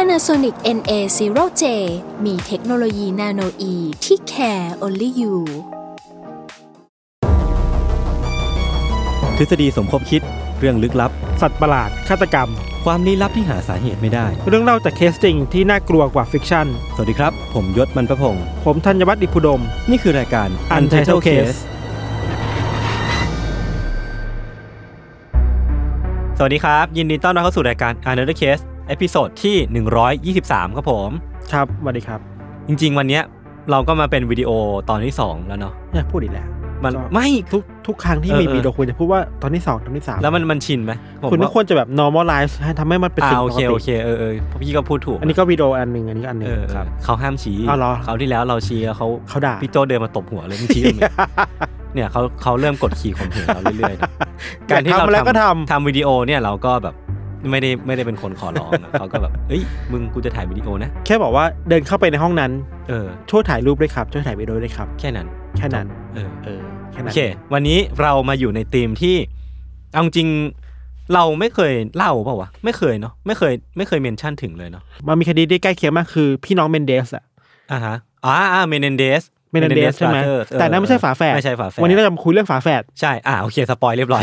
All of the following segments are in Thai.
Panasonic NA0J มีเทคโนโลยี nanoe ที่ care only you ทฤษฎีสมคบคิดเรื่องลึกลับ สัตว์ประหลาด ฆาตกรรม ความลี้ลับที่หาสาเหตุไม่ได้ เรื่องเล่าจากเคสจริงที่น่ากลัวกว่า fiction สวัสดีครับ ผมยชญ์ บรรพพงศ์ผมธัญวัฒน์อิพภูดม นี่คือรายการ Untitled Case สวัสดีครับ ยินดีต้อนรับเข้าสู่รายการ Untitled Case episode ที่ 123 ครับผม ครับสวัสดีครับ จริง ๆ วันเนี้ยเราก็มาเป็นวิดีโอตอนที่ 2 แล้วเนาะอยากพูดอีกแล้วมันก็ไม่ทุกทุกครั้งที่เออมีเออวีดีโอควรจะพูดว่าตอนที่สองตอนที่สามแล้วมันมันชินไหมผมคุณไม่ว่าควรจะแบบ normalize ให้ทำให้มันเป็นอ่าสิ่งโอปเคกโอติเคเออเออพี่ก็พูดถูก อันนี้ก็วิดีโออันหนึ่งอันนี้ก็อันหนึ่งเออเออครับเขาห้ามชี้อ้าวเหรอเขาวที่แล้วเราชี้แล้วเขาเขาด่าพี่โจเดินมาตบหัวเลยมึงชี้ตรงนี้เนี่ยเขาเขาเริ่มกดขี่ข่มเหงเราเรื่อยๆนะการที่เราอยากทำอะไรก็ทำทำวิดีโอเนี่ยเราก็แบบ ไม่ได้ไม่ได้เป็นคนขอร้องอะเขาก็แบบเอ้ยมึงกูจะถ่ายวิดีโอนะ แค่บอกว่าเดินเข้าไปในห้องนั้น เออ ช่วยถ่ายรูปด้วยครับช่วยถ่ายวิดีโอด้วยครับ แค่นั้น แค่นั้นเออเออแค่โอนั้นเค วันนี้เรามาอยู่ในธีมที่เอาจริงเราไม่เคยเล่าเปล่าวะไม่เคยเนาะไม่เคยไม่เคยเมนชั่นถึงเลยเนาะมันมีคดีที่ใกล้เคียงมากคือ พี่น้องเมนเดสอะอ่าฮะอ่าอ่าเมนเดส เมนเดสใช่ไหมแต่นั้นไม่ใช่ฝาแฝดไม่ใช่ฝาแฝดวันนี้เราจะมาคุยเรื่องฝาแฝดใช่อ่าโอเค spoil เรียบร้อย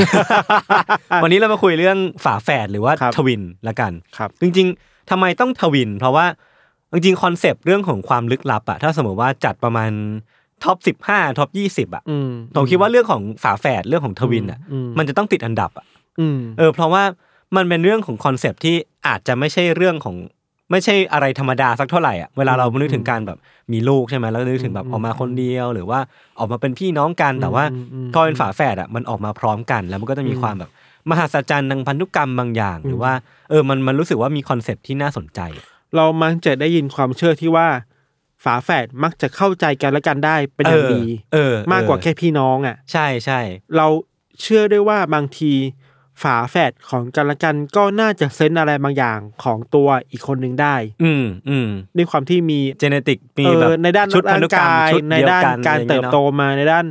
วันนี้เรามาคุยเรื่องฝาแฝดหรือว่าครับ twin ละกันครับจริง ๆทำไมต้อง twin เพราะว่าจริงๆ concept เรื่องของความลึกลับอะถ้าสมมติว่าจัดประมาณ top สิบห้า top ยี่สิบอะอืมผมคิดว่าเรื่องของฝาแฝดเรื่องของ twin อะอืมมันจะต้องติดอันดับอะอืมเออ เพราะว่ามันเป็นเรื่องของ concept ที่อาจจะไม่ใช่เรื่องของ ไม่ใช่อะไรธรรมดาสักเท่าไหร่อะเวลาเรานึกถึงการแบบมีลูกใช่ไหมแล้วนึกถึงแบบออกมาคนเดียว หรือว่าออกมาเป็นพี่น้องกันแต่ว่าอืมอืมพอเป็นฝาแฝดอะมันออกมาพร้อมกัน แล้วมันก็จะมีความแบบมหัศจรรย์ทางพันธุกรรมบางอย่าง หรือว่า เออมันมันรู้สึกว่ามี concept ที่น่าสนใจ เรามักจะได้ยินความเชื่อที่ว่า ฝาแฝดมักจะเข้าใจกันและกันได้เป็นอย่างดีเออมากกว่าแค่พี่น้องอะ ใช่ใช่เราเชื่อด้วยว่าบางที ฝาแฝดของกันและกันก็น่าจะเซนส์อะไรบางอย่างของตัวอีกคนหนึ่งได้ อืมอืมด้วยความที่มีเจเนติกมีเอแบบอในด้านชุดพัร่านธุงกรรมกายชุดในเดียวด้านกันการอะไรอย่งเติงี้ยบเนอะโตมาในด้าน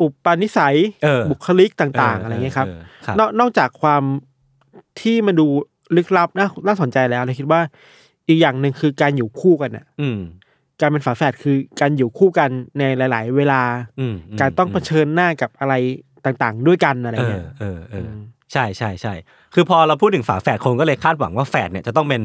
อุปนิสัยเออบุคลิกต่าง ๆ อะไรเงี้ยครับเออครับนอกนอกจากความที่มันดูลึกลับน่าน่าสนใจแล้วเราคิดว่า อีกอย่างหนึ่งคือการอยู่คู่กันอะอืมการเป็นฝาแฝดคือการอยู่คู่กันในหลาย ๆ เวลาอืมมการต้องเผชิญหน้ากับอะไรต่างๆ ด้วยกันอะไรเออเงี้ยเออเออ ใช่ใช่ใช่คือพอเราพูดถึงฝาแฝดคนก็เลยคาดหวังว่าแฝดเนี่ยจะต้องเป็น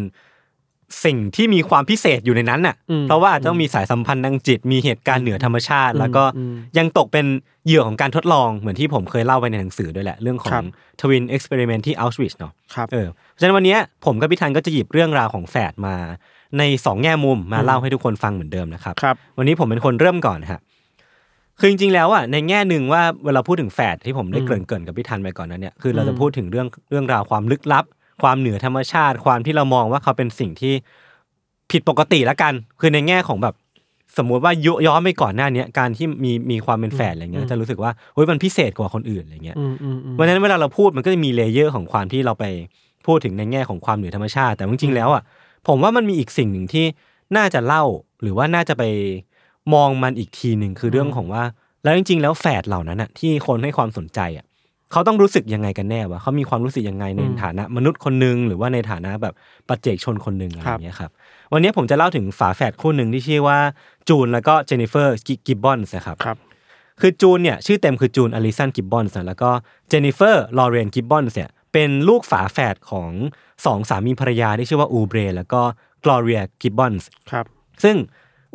สิ่งที่มีความพิเศษอยู่ในนั้นน่ะอืมเพราะว่าอาจจะต้องมีสายสัมพันธ์ทางจิต มีเหตุการณ์เหนือธรรมชาติอืมแล้วก็อืมยังตกเป็นเหยื่อของการทดลองเหมือนที่ผมเคยเล่าไปในหนังสือด้วยแหละ เรื่องขอครังบทวินเอ็กซ์เพร์เมนที่อัลชวิชเนาะครับเออเพราะฉะนั้นวันเนี้ยผมกับพี่ธันก็จะหยิบเรื่องราวของแฝดมา ในสองแง่มุมมาเล่าให้ทุกคนฟังเหมือนเดิมนะครับครับวันนี้ผมเป็นคนเริ่มก่อนนะฮะ คือจริงๆแล้วอะในแง่หนึ่งว่าเวลาพูดถึงแฝดที่ผมได้อืมเกริ่นเกินๆกับพี่ทันไปก่อนนั้นเนี่ยคือเราอืมจะพูดถึงเรื่องเรื่องราวความลึกลับ ความเหนือธรรมชาติ ความที่เรามองว่าเขาเป็นสิ่งที่ผิดปกติละกัน คือในแง่ของแบบสมมุติว่ายุย้อนไปก่อนหน้าเนี้ยการที่มีมีความเป็นแฝดอะไรเงี้ยจะรู้สึกว่าเฮ้ยมันพิเศษกว่าคนอื่นอะไรเงี้ยอืมอืมอืมเพราะฉะนั้นเวลาเราพูดมันก็จะมี layer ของความที่เราไปพูดถึงในแง่ของความเหนือธรรมชาติ แต่จริงๆแล้วอะผมว่ามันมีอีกสิ่งหนึ่งที่น่าจะเล่าหรือว่าน่าจะไป มองมันอีกทีหนึ่งคือเรื่องของว่า แล้วจริง ๆ แล้วแฝดเหล่านั้นอะที่คนให้ความสนใจอะเขาต้องรู้สึกยังไงกันแน่วะเขามีความรู้สึกยังไงในฐานะมนุษย์คนหนึ่งหรือว่าในฐานะแบบปัจเจกชนคนหนึ่งอะไรอย่างเงี้ยครับวันนี้ผมจะเล่าถึงฝาแฝดคู่หนึ่งที่ชื่อว่าจูนแล้วก็เจนนิเฟอร์กิบบอนส์นะครับครับคือจูนเนี่ยชื่อเต็มคือจูนอลิสันกิบบอนส์แล้วก็เจนนิเฟอร์ลอเรนกิบบอนส์เนี่ยเป็นลูกฝาแฝดของสองสามีภรรยาที่ชื่อว่าอูเบร แล้วก็กลอเรียกิบบอนส์ครับซึ่ง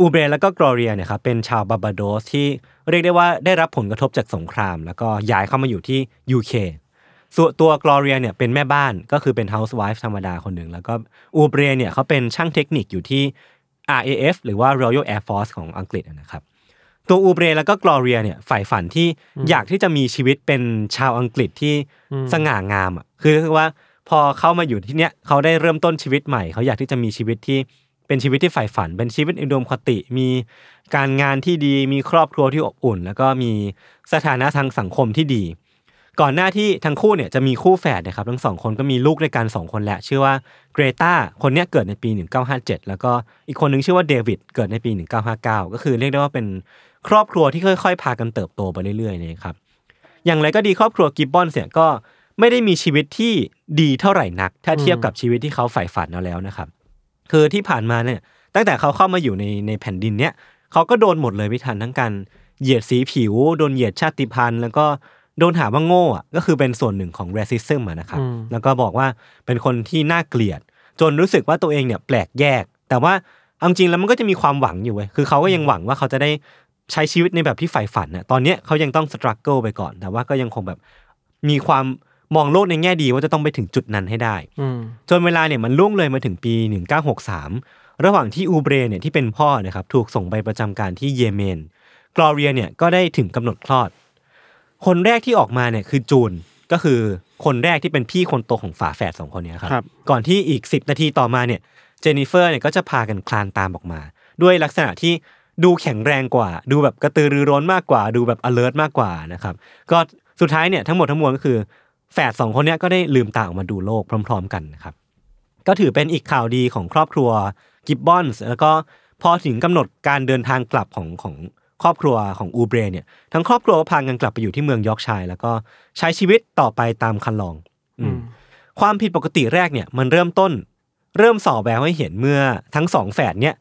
อูเบรแล้วก็กลอเรียเนี่ยครับเป็นชาวบาบาโดสที่เรียกได้ว่าได้รับผลกระทบจากสงคราม แล้วก็ย้ายเข้ามาอยู่ที่ UK ส่วนตัวกลอเรียเนี่ยเป็นแม่บ้านก็คือเป็น housewife ธรรมดาคนหนึ่ง แล้วก็อูเบรเนี่ยเขาเป็นช่างเทคนิคอยู่ที่ RAF หรือว่า Royal Air Force ของอังกฤษนะครับตัวอูเบรแล้วก็กลอเรียเนี่ยฝ่ายฝันที่อยากที่จะมีชีวิตเป็นชาวอังกฤษที่สง่างามอะคือเรียกว่าพอเข้ามาอยู่ที่เนี้ยเขาได้เริ่มต้นชีวิตใหม่ เขาอยากที่จะมีชีวิตที่ เป็นชีวิตที่ใฝ่ฝัน เป็นชีวิตอุดมคติ มีการงานที่ดี มีครอบครัวที่อบอุ่น แล้วก็มีสถานะทางสังคมที่ดี ก่อนหน้าที่ทั้งคู่เนี่ยจะมีคู่แฝดนะครับทั้งสองคนก็มีลูกด้วยกันสองคนแหละ ชื่อว่าเกรตาคนนี้เกิดในปี 1957 แล้วก็อีกคนนึงชื่อว่าเดวิดเกิดในปี 1959 ก็คือเรียกได้ว่าเป็นครอบครัวที่ค่อยๆ พากันเติบโตไปเรื่อยๆเนี่ยครับอย่างไรก็ดีครอบครัวกิบบอนเนี่ยก็ไม่ได้มีชีวิตที่ดีเท่าไหร่นัก ถ้าเทียบกับชีวิตที่เขาใฝ่ฝันเอาแล้วนะครับ คือที่ผ่านมาเนี่ยตั้งแต่เขาเข้ามาอยู่ในในแผ่นดินเนี้ยเขาก็โดนหมดเลยพิทันทั้งการเหยียดสีผิว โดนเหยียดชาติพันธุ์ แล้วก็โดนหาว่าโง่อะก็คือเป็นส่วนหนึ่งของ racism อะนะครับอืมแล้วก็บอกว่าเป็นคนที่น่าเกลียด จนรู้สึกว่าตัวเองเนี่ยแปลกแยก แต่ว่าเอาจริงๆแล้วมันก็จะมีความหวังอยู่เว้ยคือเขาก็ยังหวังว่าเขาจะได้ใช้ชีวิตในแบบที่ใฝ่ฝันน่ะตอนเนี้ยเขายังต้องสครัลเกิลไปก่อน แต่ว่าก็ยังคงแบบมีความ มองโลกในแง่ดีว่าจะต้องไปถึงจุดนั้นให้ได้อืมจนเวลาเนี่ยมันล่วงเลยมาถึงปี 1963 ระหว่างที่อูเบรเนี่ยที่เป็นพ่อเนะครับถูกส่งไปประจำการที่เยเมนกลอเรียเนี่ยก็ได้ถึงกำหนดคลอด คนแรกที่ออกมาเนี่ยคือจูนก็คือคนแรกที่เป็นพี่คนโตของฝาแฝดสองคนเนี้ครับครับก่อนที่อีก 10 นาทีต่อมาเนี่ยเจนนิเฟอร์เนี่ยก็จะพากันคลานตามออกมา ด้วยลักษณะที่ดูแข็งแรงกว่า ดูแบบกระตือรือร้นมากกว่า ดูแบบ alert มากกว่านะครับ ก็สุดท้ายเนี่ยทั้งหมดทั้งมวลก็คือ แฝดสองคนเนี้ยก็ได้ลืมตาออกมาดูโลกพร้อม ๆ กันนะครับก็ถือเป็นอีกข่าวดีของครอบครัวกิบบอนส์แล้วก็พอถึงกำหนดการเดินทางกลับของของครอบครัวของอูเบรเนี่ยทั้งครอบครัวก็พากันกลับไปอยู่ที่เมืองยอร์กเชียร์แล้วก็ใช้ชีวิตต่อไปตามครรลอง อืมความผิดปกติแรกเนี่ยมันเริ่มต้น เริ่มส่อแววให้เห็นเมื่อทั้งสองแฝดเนี่ย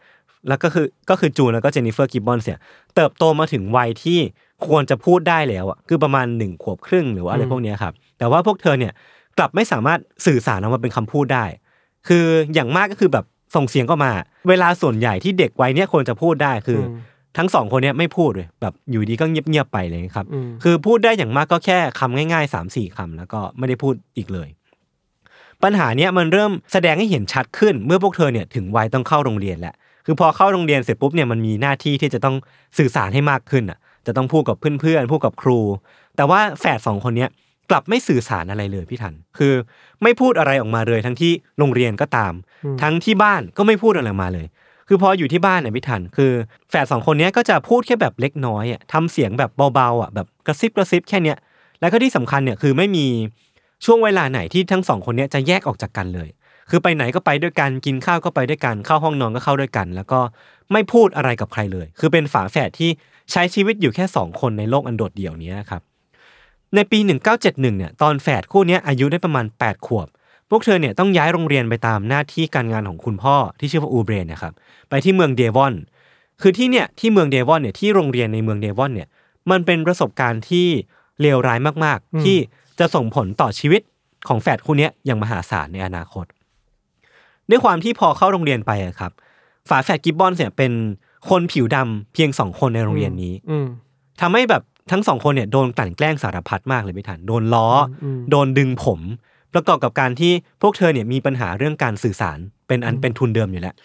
แล้วก็คือก็คือจูนแล้วก็เจนนิเฟอร์กิบบอนส์เนี่ยเติบโตมาถึงวัยที่ ควรจะพูดได้แล้วอะคือประมาณหนึ่งขวบครึ่งหรือว่าอะไรอืมพวกเนี้ยครับแต่ว่าพวกเธอเนี่ยกลับไม่สามารถสื่อสารออกมาเป็นคำพูดได้ คืออย่างมากก็คือแบบส่งเสียงก็มา เวลาส่วนใหญ่ที่เด็กวัยเนี้ยควรจะพูดได้คืออมทั้งสองคนเนี้ยไม่พูดเลยแบบอยู่ดีก็เงียบๆไปเลยครับอืมคือพูดได้อย่างมากก็แค่คำง่ายๆสามสี่คำแล้วก็ไม่ได้พูดอีกเลย ปัญหาเนี้ยมันเริ่มแสดงให้เห็นชัดขึ้น เมื่อพวกเธอเนี่ยถึงวัยต้องเข้าโรงเรียนแล้วคือพอเข้าโรงเรียนเสร็จปุ๊บเนี่ยมันมีหน้าที่ที่จะต้องสื่อสารให้มากขึ้นอะ จะต้องพูดกับเพื่อนๆพูดกับครู แต่ว่าแฝดสองคนเนี้ยกลับไม่สื่อสารอะไรเลยพี่ทัน คือไม่พูดอะไรออกมาเลยทั้งที่โรงเรียนก็ตาม ทั้งที่บ้านก็ไม่พูดอะไรออกมาเลย คือพออยู่ที่บ้านเนี่ยพี่ทัน คือแฝดสองคนเนี้ยก็จะพูดแค่แบบเล็กน้อยอะทำเสียงแบบเบาๆอะแบบกระซิบกระซิบแค่เนี้ย แล้วก็ที่สำคัญเนี่ยคือไม่มีช่วงเวลาไหนที่ทั้งสองคนเนี้ยจะแยกออกจากกันเลย คือไปไหนก็ไปด้วยกันกินข้าวก็ไปด้วยกันเข้าห้องนอนก็เข้าด้วยกัน แล้วก็ไม่พูดอะไรกับใครเลย คือเป็นฝาแฝดที่ ใช้ชีวิตอยู่แค่สองคนในโลกอันโดดเดี่ยวนี้ครับในปี 1971เนี่ยตอนแฝดคู่เนี้ยอายุได้ประมาณ 8 ขวบ พวกเธอเนี่ยต้องย้ายโรงเรียนไปตามหน้าที่การงานของคุณพ่อที่ชื่อว่าอูเบรนนะครับไปที่เมืองเดวอนคือที่เนี่ยที่เมืองเดวอนเนี่ยที่โรงเรียนในเมืองเดวอนเนี่ยมันเป็นประสบการณ์ที่เลวร้ายมากๆ ที่จะส่งผลต่อชีวิตของแฝดคู่เนี้ยอย่างมหาศาลในอนาคต ด้วยความที่พอเข้าโรงเรียนไปอะครับฝาแฝดกิบบอนเนี่ยเป็น คนผิวดำเพียงสองคนในโรงเรียนนี้ อืมทำให้แบบทั้งสองคนเนี่ยโดนกลั่นแกล้งสารพัดมากเลยพี่ทันโดนล้ออมโดนดึงผม ประกอบกับการที่พวกเธอเนี่ยมีปัญหาเรื่องการสื่อสารเป็นอันเป็นทุนเดิมอยู่แล้ว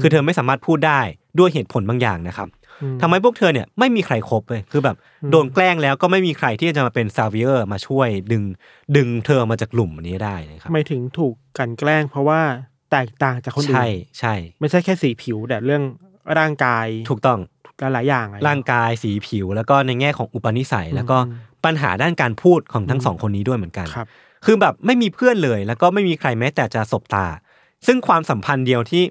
คือเธอไม่สามารถพูดได้ด้วยเหตุผลบางอย่างนะครับอืมทำให้พวกเธอเนี่ยไม่มีใครครบเลยคือแบบโดนแกล้งแล้วก็ไม่มีใครที่จะมาเป็นซาเวียร์มาช่วยดึงดึงเธอมาจากกลุ่มนี้ได้นะครับทำไมถึงถูกกลันแกล้งเพราะว่าแตกต่างจากคนอื่นใช่ใช่ ไม่ใช่แค่สีผิวแต่เรื่อง ร่างกายถูกต้องหลายๆอย่างอะร่างกายสีผิว แล้วก็ในแง่ของอุปนิสัย แล้วก็ปัญหาด้านการพูดของทั้งสองคนนี้ด้วยเหมือนกันครับคือแบบไม่มีเพื่อนเลย แล้วก็ไม่มีใครแม้แต่จะสบตา ซึ่งความสัมพันธ์เดียวที่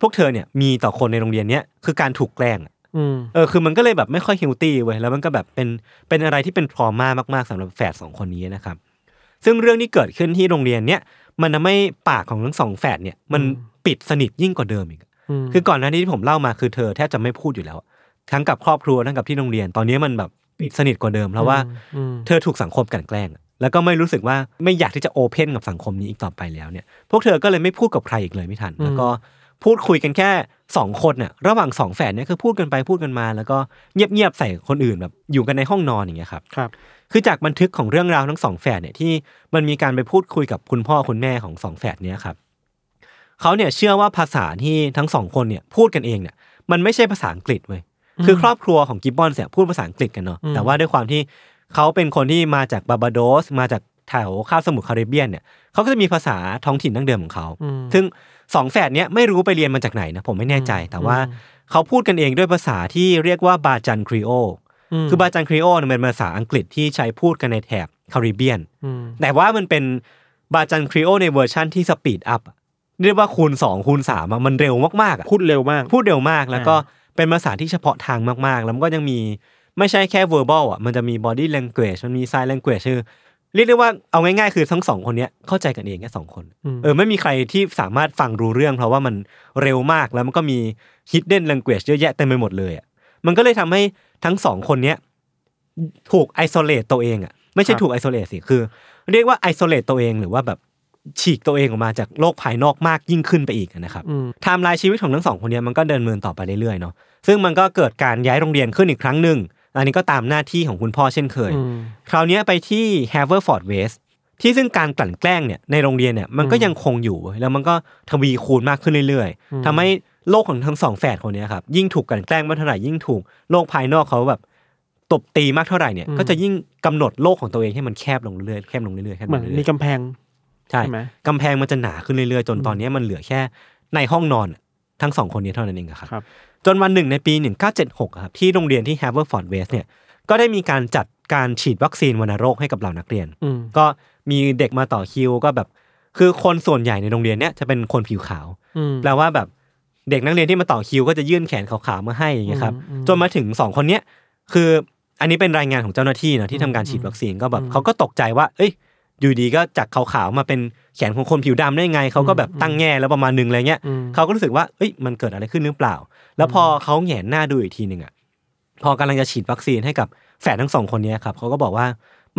พวกเธอเนี่ยมีต่อคนในโรงเรียนเนี้ยคือการถูกแกล้งอะอืมเออคือมันก็เลยแบบไม่ค่อย healthy เว้ยแล้วมันก็แบบเป็นเป็นอะไรที่เป็น trauma มากๆสำหรับแฝดสองคนนี้นะครับ ซึ่งเรื่องที่เกิดขึ้นที่โรงเรียนเนี้ยมันทำให้ปากของทั้งสองแฝดเนี่ย มันปิดสนิทยิ่งกว่าเดิมอีกม คือก่อนหน้านี้ที่ผมเล่ามาคือเธอแทบจะไม่พูดอยู่แล้ว ทั้งกับครอบครัวทั้งกับที่โรงเรียน ตอนนี้มันแบบปิดสนิทกว่าเดิม เพราะว่าอืมเธอถูกสังคมกลั่นแกล้งอะแล้วก็ไม่รู้สึกว่าไม่อยากที่จะโอเพนกับสังคมนี้อีกต่อไปแล้วเนี่ย พวกเธอก็เลยไม่พูดกับใครอีกเลยไม่ทัน แล้วก็พูดคุยกันแค่สองคนน่ะระหว่างสองแฝดเนี่ยคือพูดกันไปพูดกันมา แล้วก็เงียบๆใส่คนอื่นแบบอยู่กันในห้องนอนอย่างเงี้ยครับครับ คือจากบันทึกของเรื่องราวทั้งสองแฝดเนี่ยที่มันมีการไปพูดคุยกับคุณพ่อคุณแม่ของสองแฝดเนี้ยครับ เขาเนี่ยเชื่อว่าภาษาที่ทั้งสองคนเนี่ยพูดกันเองเนี่ยมันไม่ใช่ภาษาอังกฤษเว้ยคือครอบครัวของกิบบอนเนี่ยพูดภาษาอังกฤษกันเนาะแต่ว่าด้วยความที่เขาเป็นคนที่มาจากบาบาโดส มาจากแถวคาบสมุทรคาริเบียนเนี่ยเขาก็จะมีภาษาท้องถิ่นดั้งเดิมของเขาอืมซึ่งสองแฝดเนี้ยไม่รู้ไปเรียนมาจากไหนนะผมไม่แน่ใจ แต่ว่าเขาพูดกันเองด้วยภาษาที่เรียกว่าบาจันครีโออคือ Bajan Creole เนี่ยเป็นภาษาอังกฤษที่ใช้พูดกันในแถบคาริเบียนมแต่ว่ามันเป็น Bajan Creole ในเวอร์ชั่นที่ speed up อะ เรียกว่าคูณ2คูณ3อะมันเร็วมากๆอะพูดเร็วมาก พูดเร็วมากแล้วก็เป็นภาษาที่เฉพาะทางมากๆ แล้วมันก็ยังมีไม่ใช่แค่ verbal อะมันจะมี body language มันมี sign language คือเรียกได้ว่าเอาง่ายๆ คือทั้งสองคนเนี้ยเข้าใจกันเองแค่สองคนอืมเออไม่มีใครที่สามารถฟังรู้เรื่อง เพราะว่ามันเร็วมากแล้วมันก็มี hidden language เยอะแยะเต็มไปหมดเลยอะมันก็เลยทำให้ทั้งสองคนเนี้ยถูก isolate ตัวเองอะไม่ใช่ถูก isolate สิคือ เรียกว่า isolate ตัวเองหรือว่าแบบ ฉีกตัวเองออกมาจากโลกภายนอกมากยิ่งขึ้นไปอีกนะครับอืมไทม์ไลน์ชีวิตของทั้งสองคนเนี้ยมันก็เดินเมืองต่อไปเรื่อยๆเนาะซึ่งมันก็เกิดการย้ายโรงเรียนขึ้นอีกครั้งหนึ่งอันนี้ก็ตามหน้าที่ของคุณพ่อเช่นเคยอืมคราวเนี้ยไปที่ Haverfordwest ที่ซึ่งการกลั่นแกล้งเนี่ยในโรงเรียนเนี่ยมันก็ยังคงอยู่เว้ยแล้วมันก็ทวีคูณมากขึ้นเรื่อยๆทำให้โลกของทั้งสองแฝดคนเนี้ยครับยิ่งถูกกลั่นแกล้งมากเท่าไหร่ยิ่งถูกโลกภายนอกเขาแบบตบตีมากเท่าไหร่เนี่ยก็จะยิ่งกำหนดโลกของตัวเองให้มันแคบลงเรื่อยๆแคบลงเรื่อยๆแคบเหลมืองนเรื่อยๆมีกำแพง ใช่ใช่ไหมกำแพงมันจะหนาขึ้นเรื่อยๆ จนตอนนี้มันเหลือแค่ในห้องนอนทั้งสองคนนี้เท่านั้นเองอะครับครับ จนวันหนึ่งในปี 1976อะครับที่โรงเรียนที่ Haverford West เนี่ยก็ได้มีการจัดการฉีดวัคซีนวัณโรคให้กับเหล่านักเรียนอืมก็มีเด็กมาต่อคิวก็แบบ คือคนส่วนใหญ่ในโรงเรียนเนี้ยจะเป็นคนผิวขาวอืมแปลว่าแบบเด็กนักเรียนที่มาต่อคิวก็จะยื่นแขนขาวๆมาให้อย่างเงี้ยครับอืมอืมจนมาถึงสองคนเนี้ยคืออันนี้เป็นรายงานของเจ้าหน้าที่เนอะที่ทำการฉีดวัคซีนก็แบบเขาก็ตกใจว่า เอ้ย อยู่ดีก็จากขาวๆมาเป็นแขนของคนผิวดำได้ไงเขาก็แบบตั้งแง่แล้วประมาณหนึ่งอะไรเงี้ยอืมเขาก็รู้สึกว่าเอ้ยมันเกิดอะไรขึ้นหรือเปล่า แล้วพอเขาแหงนหน้าดูอีกทีหนึ่งอะพอกำลังจะฉีดวัคซีนให้กับแฝดทั้งสองคนเนี้ยครับเขาก็บอกว่า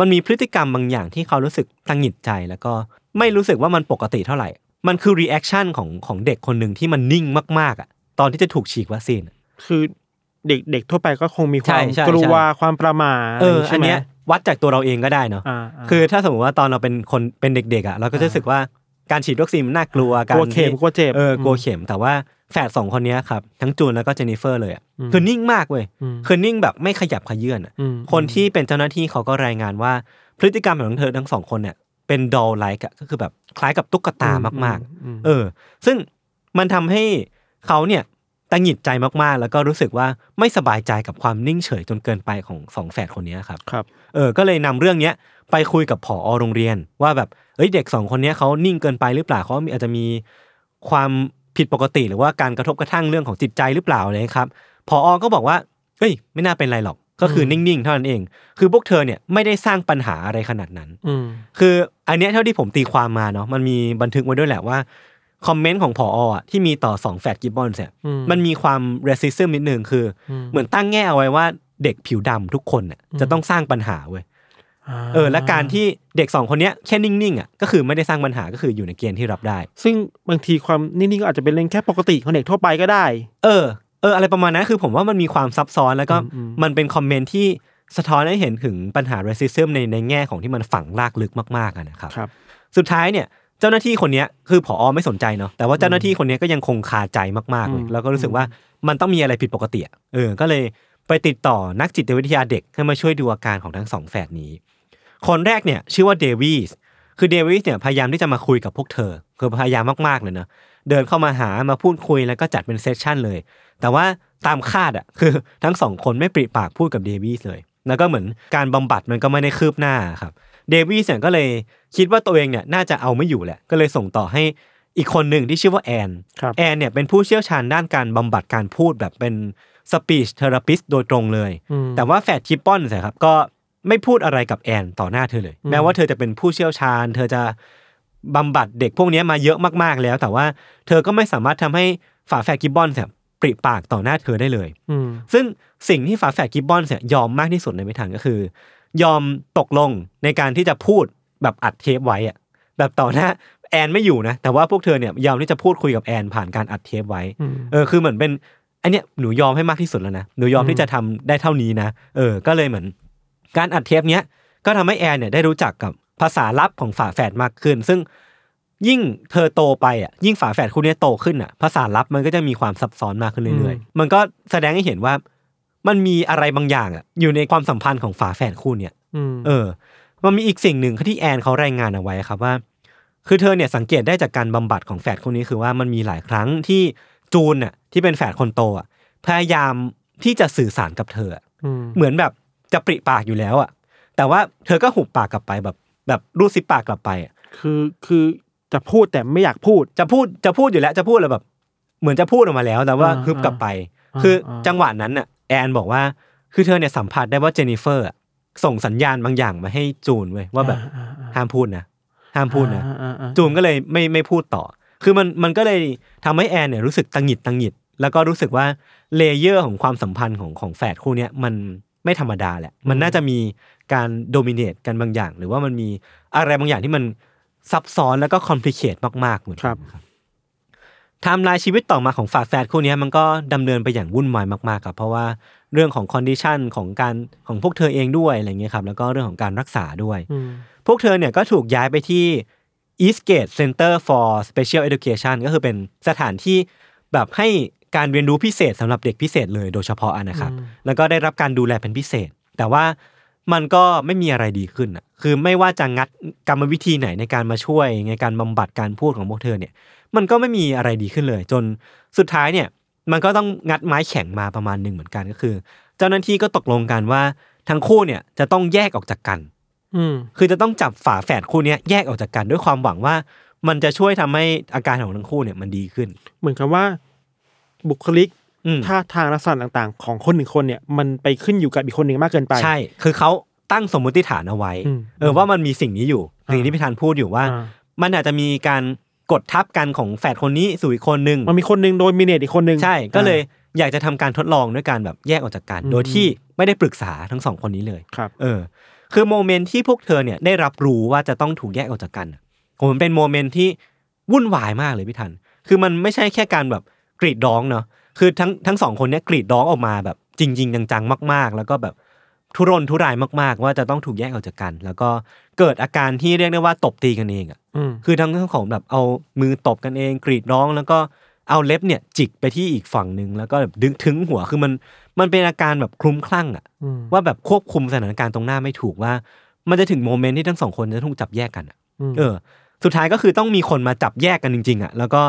มันมีพฤติกรรมบางอย่างที่เขารู้สึกตะหงิดใจ แล้วก็ไม่รู้สึกว่ามันปกติเท่าไหร่ มันคือ reaction ของของเด็กคนหนึ่งที่มันนิ่งมากๆอะตอนที่จะถูกฉีดวัคซีนอะคือเด็กเด็กทั่วไปก็คงมีคใช่วามกลัวใช่ใช่ใช่ความประหม่าเออใช่อันไหมเนี้ย วัดจากตัวเราเองก็ได้เนาะอ่าคือถ้าสมมติว่าตอนเราเป็นคนเป็นเด็กๆอะเราก็จะรู้สึกว่าการฉีดวัคซีนมันน่ากลัวการกลัวเข็มที่กลัวเจ็บเออกลัวเข็มแต่ว่าแฝดสองคนเนี้ยครับทั้งจูนแล้วก็เจนนิเฟอร์เลยอะอืมคือนิ่งมากเว้ยอืมคือนิ่งแบบไม่ขยับเขยื้อนอะอืมคนที่เป็นเจ้าหน้าที่เขาก็รายงานว่าพฤติกรรมของเธอทั้งสองคนเนี่ยเป็นดอลไลค์ก็คือแบบคล้ายกับตุ๊กตามากอืมๆเออ ซึ่งมันทำให้เขาเนี่ย ตังหงิดใจมากๆ แล้วก็รู้สึกว่าไม่สบายใจกับความนิ่งเฉยจนเกินไปของสองแฝดคนเนี้ยครับครับเออก็เลยนำเรื่องเนี้ยไปคุยกับผอโรงเรียน ว่าแบบเอ้ยเด็กสองคนเนี้ยเขานิ่งเกินไปหรือเปล่าเขาอาจจะมีความผิดปกติหรือว่าการกระทบกระทั่งเรื่องของจิตใจหรือเปล่าเลยครับผอก็บอกว่าเอ้ย ไม่น่าเป็นไรหรอกก็คือนิ่งๆเท่านั้นเอง คือพวกเธอเนี่ยไม่ได้สร้างปัญหาอะไรขนาดนั้นอืมคืออันเนี้ยเท่าที่ผมตีความมาเนาะมันมีบันทึกไว้ด้วยแหละว่า คอมเมนต์ของผออะที่มีต่อสองแฟดกิบบอนเนี่ยอืมมันมีความเรสซิซึมนิดนึงคืออมเหมือนตั้งแง่เอาไว้ว่าเด็กผิวดำทุกคนน่ะจะต้องสร้างปัญหาเว้ยเออและการที่เด็กสองคนเนี้ยแค่นิ่งๆอะก็คือไม่ได้สร้างปัญหาก็คืออยู่ในเกณฑ์ที่รับได้ ซึ่งบางทีความนิ่งๆก็อาจจะเป็นเรื่องแค่ปกติของเด็กทั่วไปก็ได้ เออเอออะไรประมาณนั้นคือผมว่ามันมีความซับซ้อนแล้วก็อืมอืมมันเป็น comment ที่สะท้อนให้เห็นถึงปัญหา racism ในในแง่ของที่มันฝังลากลึกมากๆอะนะครับครับ สุดท้ายเนี่ยเจ้าหน้าที่คนเนี้ยคือผอ. ไม่สนใจเนาะแต่ว่าเจ้าหน้าที่คนเนี้ยก็ยังคงคาใจมากๆเลยอืมแล้วก็รู้สึกว่ามันต้องมีอะไรผิดปกติอะเออ ก็เลยไปติดต่อนักจิตวิทยาเด็กให้มาช่วยดูอาการของทั้งสองแฝดนี้ คนแรกเนี่ยชื่อว่าเดวิสคือเดวิสเนี่ยพยายามที่จะมาคุยกับพวกเธอ คือพยายามมากๆเลยเนอะเดินเข้ามาหามาพูดคุยแล้วก็จัดเป็น session เลย แต่ว่าตามคาดอะคือทั้งสองคนไม่ปริปากพูดกับเดวิสเลย แล้วก็เหมือนการบำบัดมันก็ไม่ได้คืบหน้าครับ เดวิสเนี่ยก็เลยคิดว่าตัวเองเนี่ยน่าจะเอาไม่อยู่แหละ ก็เลยส่งต่อให้อีกคนหนึ่งที่ชื่อว่าแอนครับแอนเนี่ยเป็นผู้เชี่ยวชาญด้านการบำบัดการพูดแบบเป็น speech therapist โดยตรงเลยอืมแต่ว่าแฝด Gibbons ครับก็ไม่พูดอะไรกับแอนต่อหน้าเธอเลย แม้ว่าเธอจะเป็นผู้เชี่ยวชาญ เธอจะบำบัดเด็กพวกนี้มาเยอะมากๆแล้ว แต่ว่าเธอก็ไม่สามารถทำให้ฝาแฝดกิบบอนส์เนี่ยปริปากต่อหน้าเธอได้เลยอืมซึ่งสิ่งที่ฝาแฝดกิบบอนส์เนี่ยยอมมากที่สุดในไม่ทันก็คือ ยอมตกลงในการที่จะพูดแบบอัดเทปไว้อะแบบต่อหน้าแอนไม่อยู่นะ แต่ว่าพวกเธอเนี่ยยอมที่จะพูดคุยกับแอนผ่านการอัดเทปไว้อืมเออคือเหมือนเป็นอันเนี้ยหนูยอมให้มากที่สุดแล้วนะหนูยอมที่จะทำได้เท่านี้นะเออก็เลยเหมือนการอัดเทปเนี้ยก็ทำให้แอนเนี่ยได้รู้จักกับภาษาลับของฝาแฝดมากขึ้น ซึ่งยิ่งเธอโตไปอะยิ่งฝาแฝดคู่เนี้ยโตขึ้นอะภาษาลับมันก็จะมีความซับซ้อนมากขึ้นเรื่อยๆ มันก็แสดงให้เห็นว่า มันมีอะไรบางอย่างอะอยู่ในความสัมพันธ์ของฝาแฝดคู่เนี่ยอืมเออ มันมีอีกสิ่งหนึ่งที่แอนเขารายงานเอาไว้ครับว่า คือเธอเนี่ยสังเกตได้จากการบำบัดของแฝดคนนี้คือว่ามันมีหลายครั้งที่จูนน่ะที่เป็นแฝดคนโตอะพยายามที่จะสื่อสารกับเธออะอืมเหมือนแบบจะปริปากอยู่แล้วอะแต่ว่าเธอก็หุบปากกลับไปแบบ แบบรูดซิปปากกลับไปอะคือคือจะพูดแต่ไม่อยากพูดจะพูดจะพูดอยู่แล้วจะพูดแล้วแบบ เหมือนจะพูดออกมาแล้วแต่ว่าอ่าฮึบกลับไปอ่าคืออ่าจังหวะนั้นน่ะแอนบอกว่า คือเธอเนี่ยสัมผัสได้ว่าเจนนิเฟอร์อะส่งสัญญาณบางอย่างมาให้จูนเว้ยว่าแบบอ่าอ่าห้ามพูดนะห้ามพูดนะอ่าอ่าอ่าจูนก็เลยไม่ไม่พูดต่อ คือมันมันก็เลยทำให้แอนเนี่ยรู้สึกตังหงิดตังหงิด แล้วก็รู้สึกว่า layer ของความสัมพันธ์ของของแฝดคู่เนี้ยมันไม่ธรรมดาแหละ มันน่าจะมีการ dominate กันบางอย่าง หรือว่ามันมีอะไรบางอย่างที่มันซับซ้อนแล้วก็ complicate มากๆเหมือนครักับนครับ ไทม์ไลน์ชีวิตต่อมาของฝาแฝดคู่เนี้ยมันก็ดำเนินไปอย่างวุ่นวายมากๆครับเพราะว่าเรื่องของ condition ของการของพวกเธอเองด้วยอะไรเงี้ยครับแล้วก็เรื่องของการรักษาด้วยอืมพวกเธอเนี่ยก็ถูกย้ายไปที่ Eastgate Center for Special Education ก็คือเป็นสถานที่แบบให้การเรียนรู้พิเศษสำหรับเด็กพิเศษเลยโดยเฉพาะอะนะครับแล้วก็ได้รับการดูแลเป็นพิเศษ แต่ว่า มันก็ไม่มีอะไรดีขึ้นอะคือไม่ว่าจะงัดกรรมวิธีไหนในการมาช่วยในการบำบัดการพูดของพวกเธอเนี่ย มันก็ไม่มีอะไรดีขึ้นเลย จนสุดท้ายเนี่ย มันก็ต้องงัดไม้แข็งมาประมาณหนึ่งเหมือนกันก็คือ เจ้าหน้าที่ก็ตกลงกันว่าทั้งคู่เนี่ยจะต้องแยกออกจากกัน อืมคือจะต้องจับฝาแฝดคู่เนี้ยแยกออกจากกันด้วยความหวังว่า มันจะช่วยทำให้อาการของทั้งคู่เนี่ยมันดีขึ้น เหมือนกับว่า บุคลิกอืม ท่าทางลักษณะต่างๆ ของคนหนึ่งคนเนี่ยมันไปขึ้นอยู่กับอีกคนหนึ่งมากเกินไป ใช่ คือเขาตั้งสมมติฐานเอาไว้อืมเออว่ามันมีสิ่งนี้อยู่สิ่งที่พี่ธันพูดอยู่ว่าอ่า มันอาจจะมีการกดทับกันของแฝดคนนี้สู่อีกคนนึงมันมีคนหนึ่งโดยมิเนตอีกคนหนึ่งใช่ ก็เลยอยากจะทำการทดลองด้วยการแบบแยกออกจากกันอืมโดยที่ไม่ได้ปรึกษาทั้งสองคนนี้เลยครับ เออ คือ moment ที่พวกเธอเนี่ยได้รับรู้ว่าจะต้องถูกแยกออกจากกันอะผมมันเป็น moment ที่วุ่นวายมากเลยพี่ทัน คือมันไม่ใช่แค่การแบบกรีดร้องเนาะ คือทั้งทั้งสองคนเนี้ยกรีดร้องออกมาแบบจริง ๆ จังๆมาก ๆ แล้วก็แบบทุรนทุรายมาก ๆ ว่าจะต้องถูกแยกออกจากกัน แล้วก็เกิดอาการที่เรียกได้ว่าตบตีกันเองอะอืมคือทั้งทั้งสองแบบเอามือตบกันเอง กรีดร้องแล้วก็เอาเล็บเนี่ยจิกไปที่อีกฝั่งหนึ่งแล้วก็แบบดึงถึงหัวคือมันมันเป็นอาการแบบคลุ้มคลั่งอะอืมว่าแบบควบคุมสถานการณ์ตรงหน้าไม่ถูกว่า มันจะถึงโมเมนต์ที่ทั้งสองคนจะต้องจับแยกกันอะอืมเออ สุดท้ายก็คือต้องมีคนมาจับแยกกันจริง ๆอะแล้วก็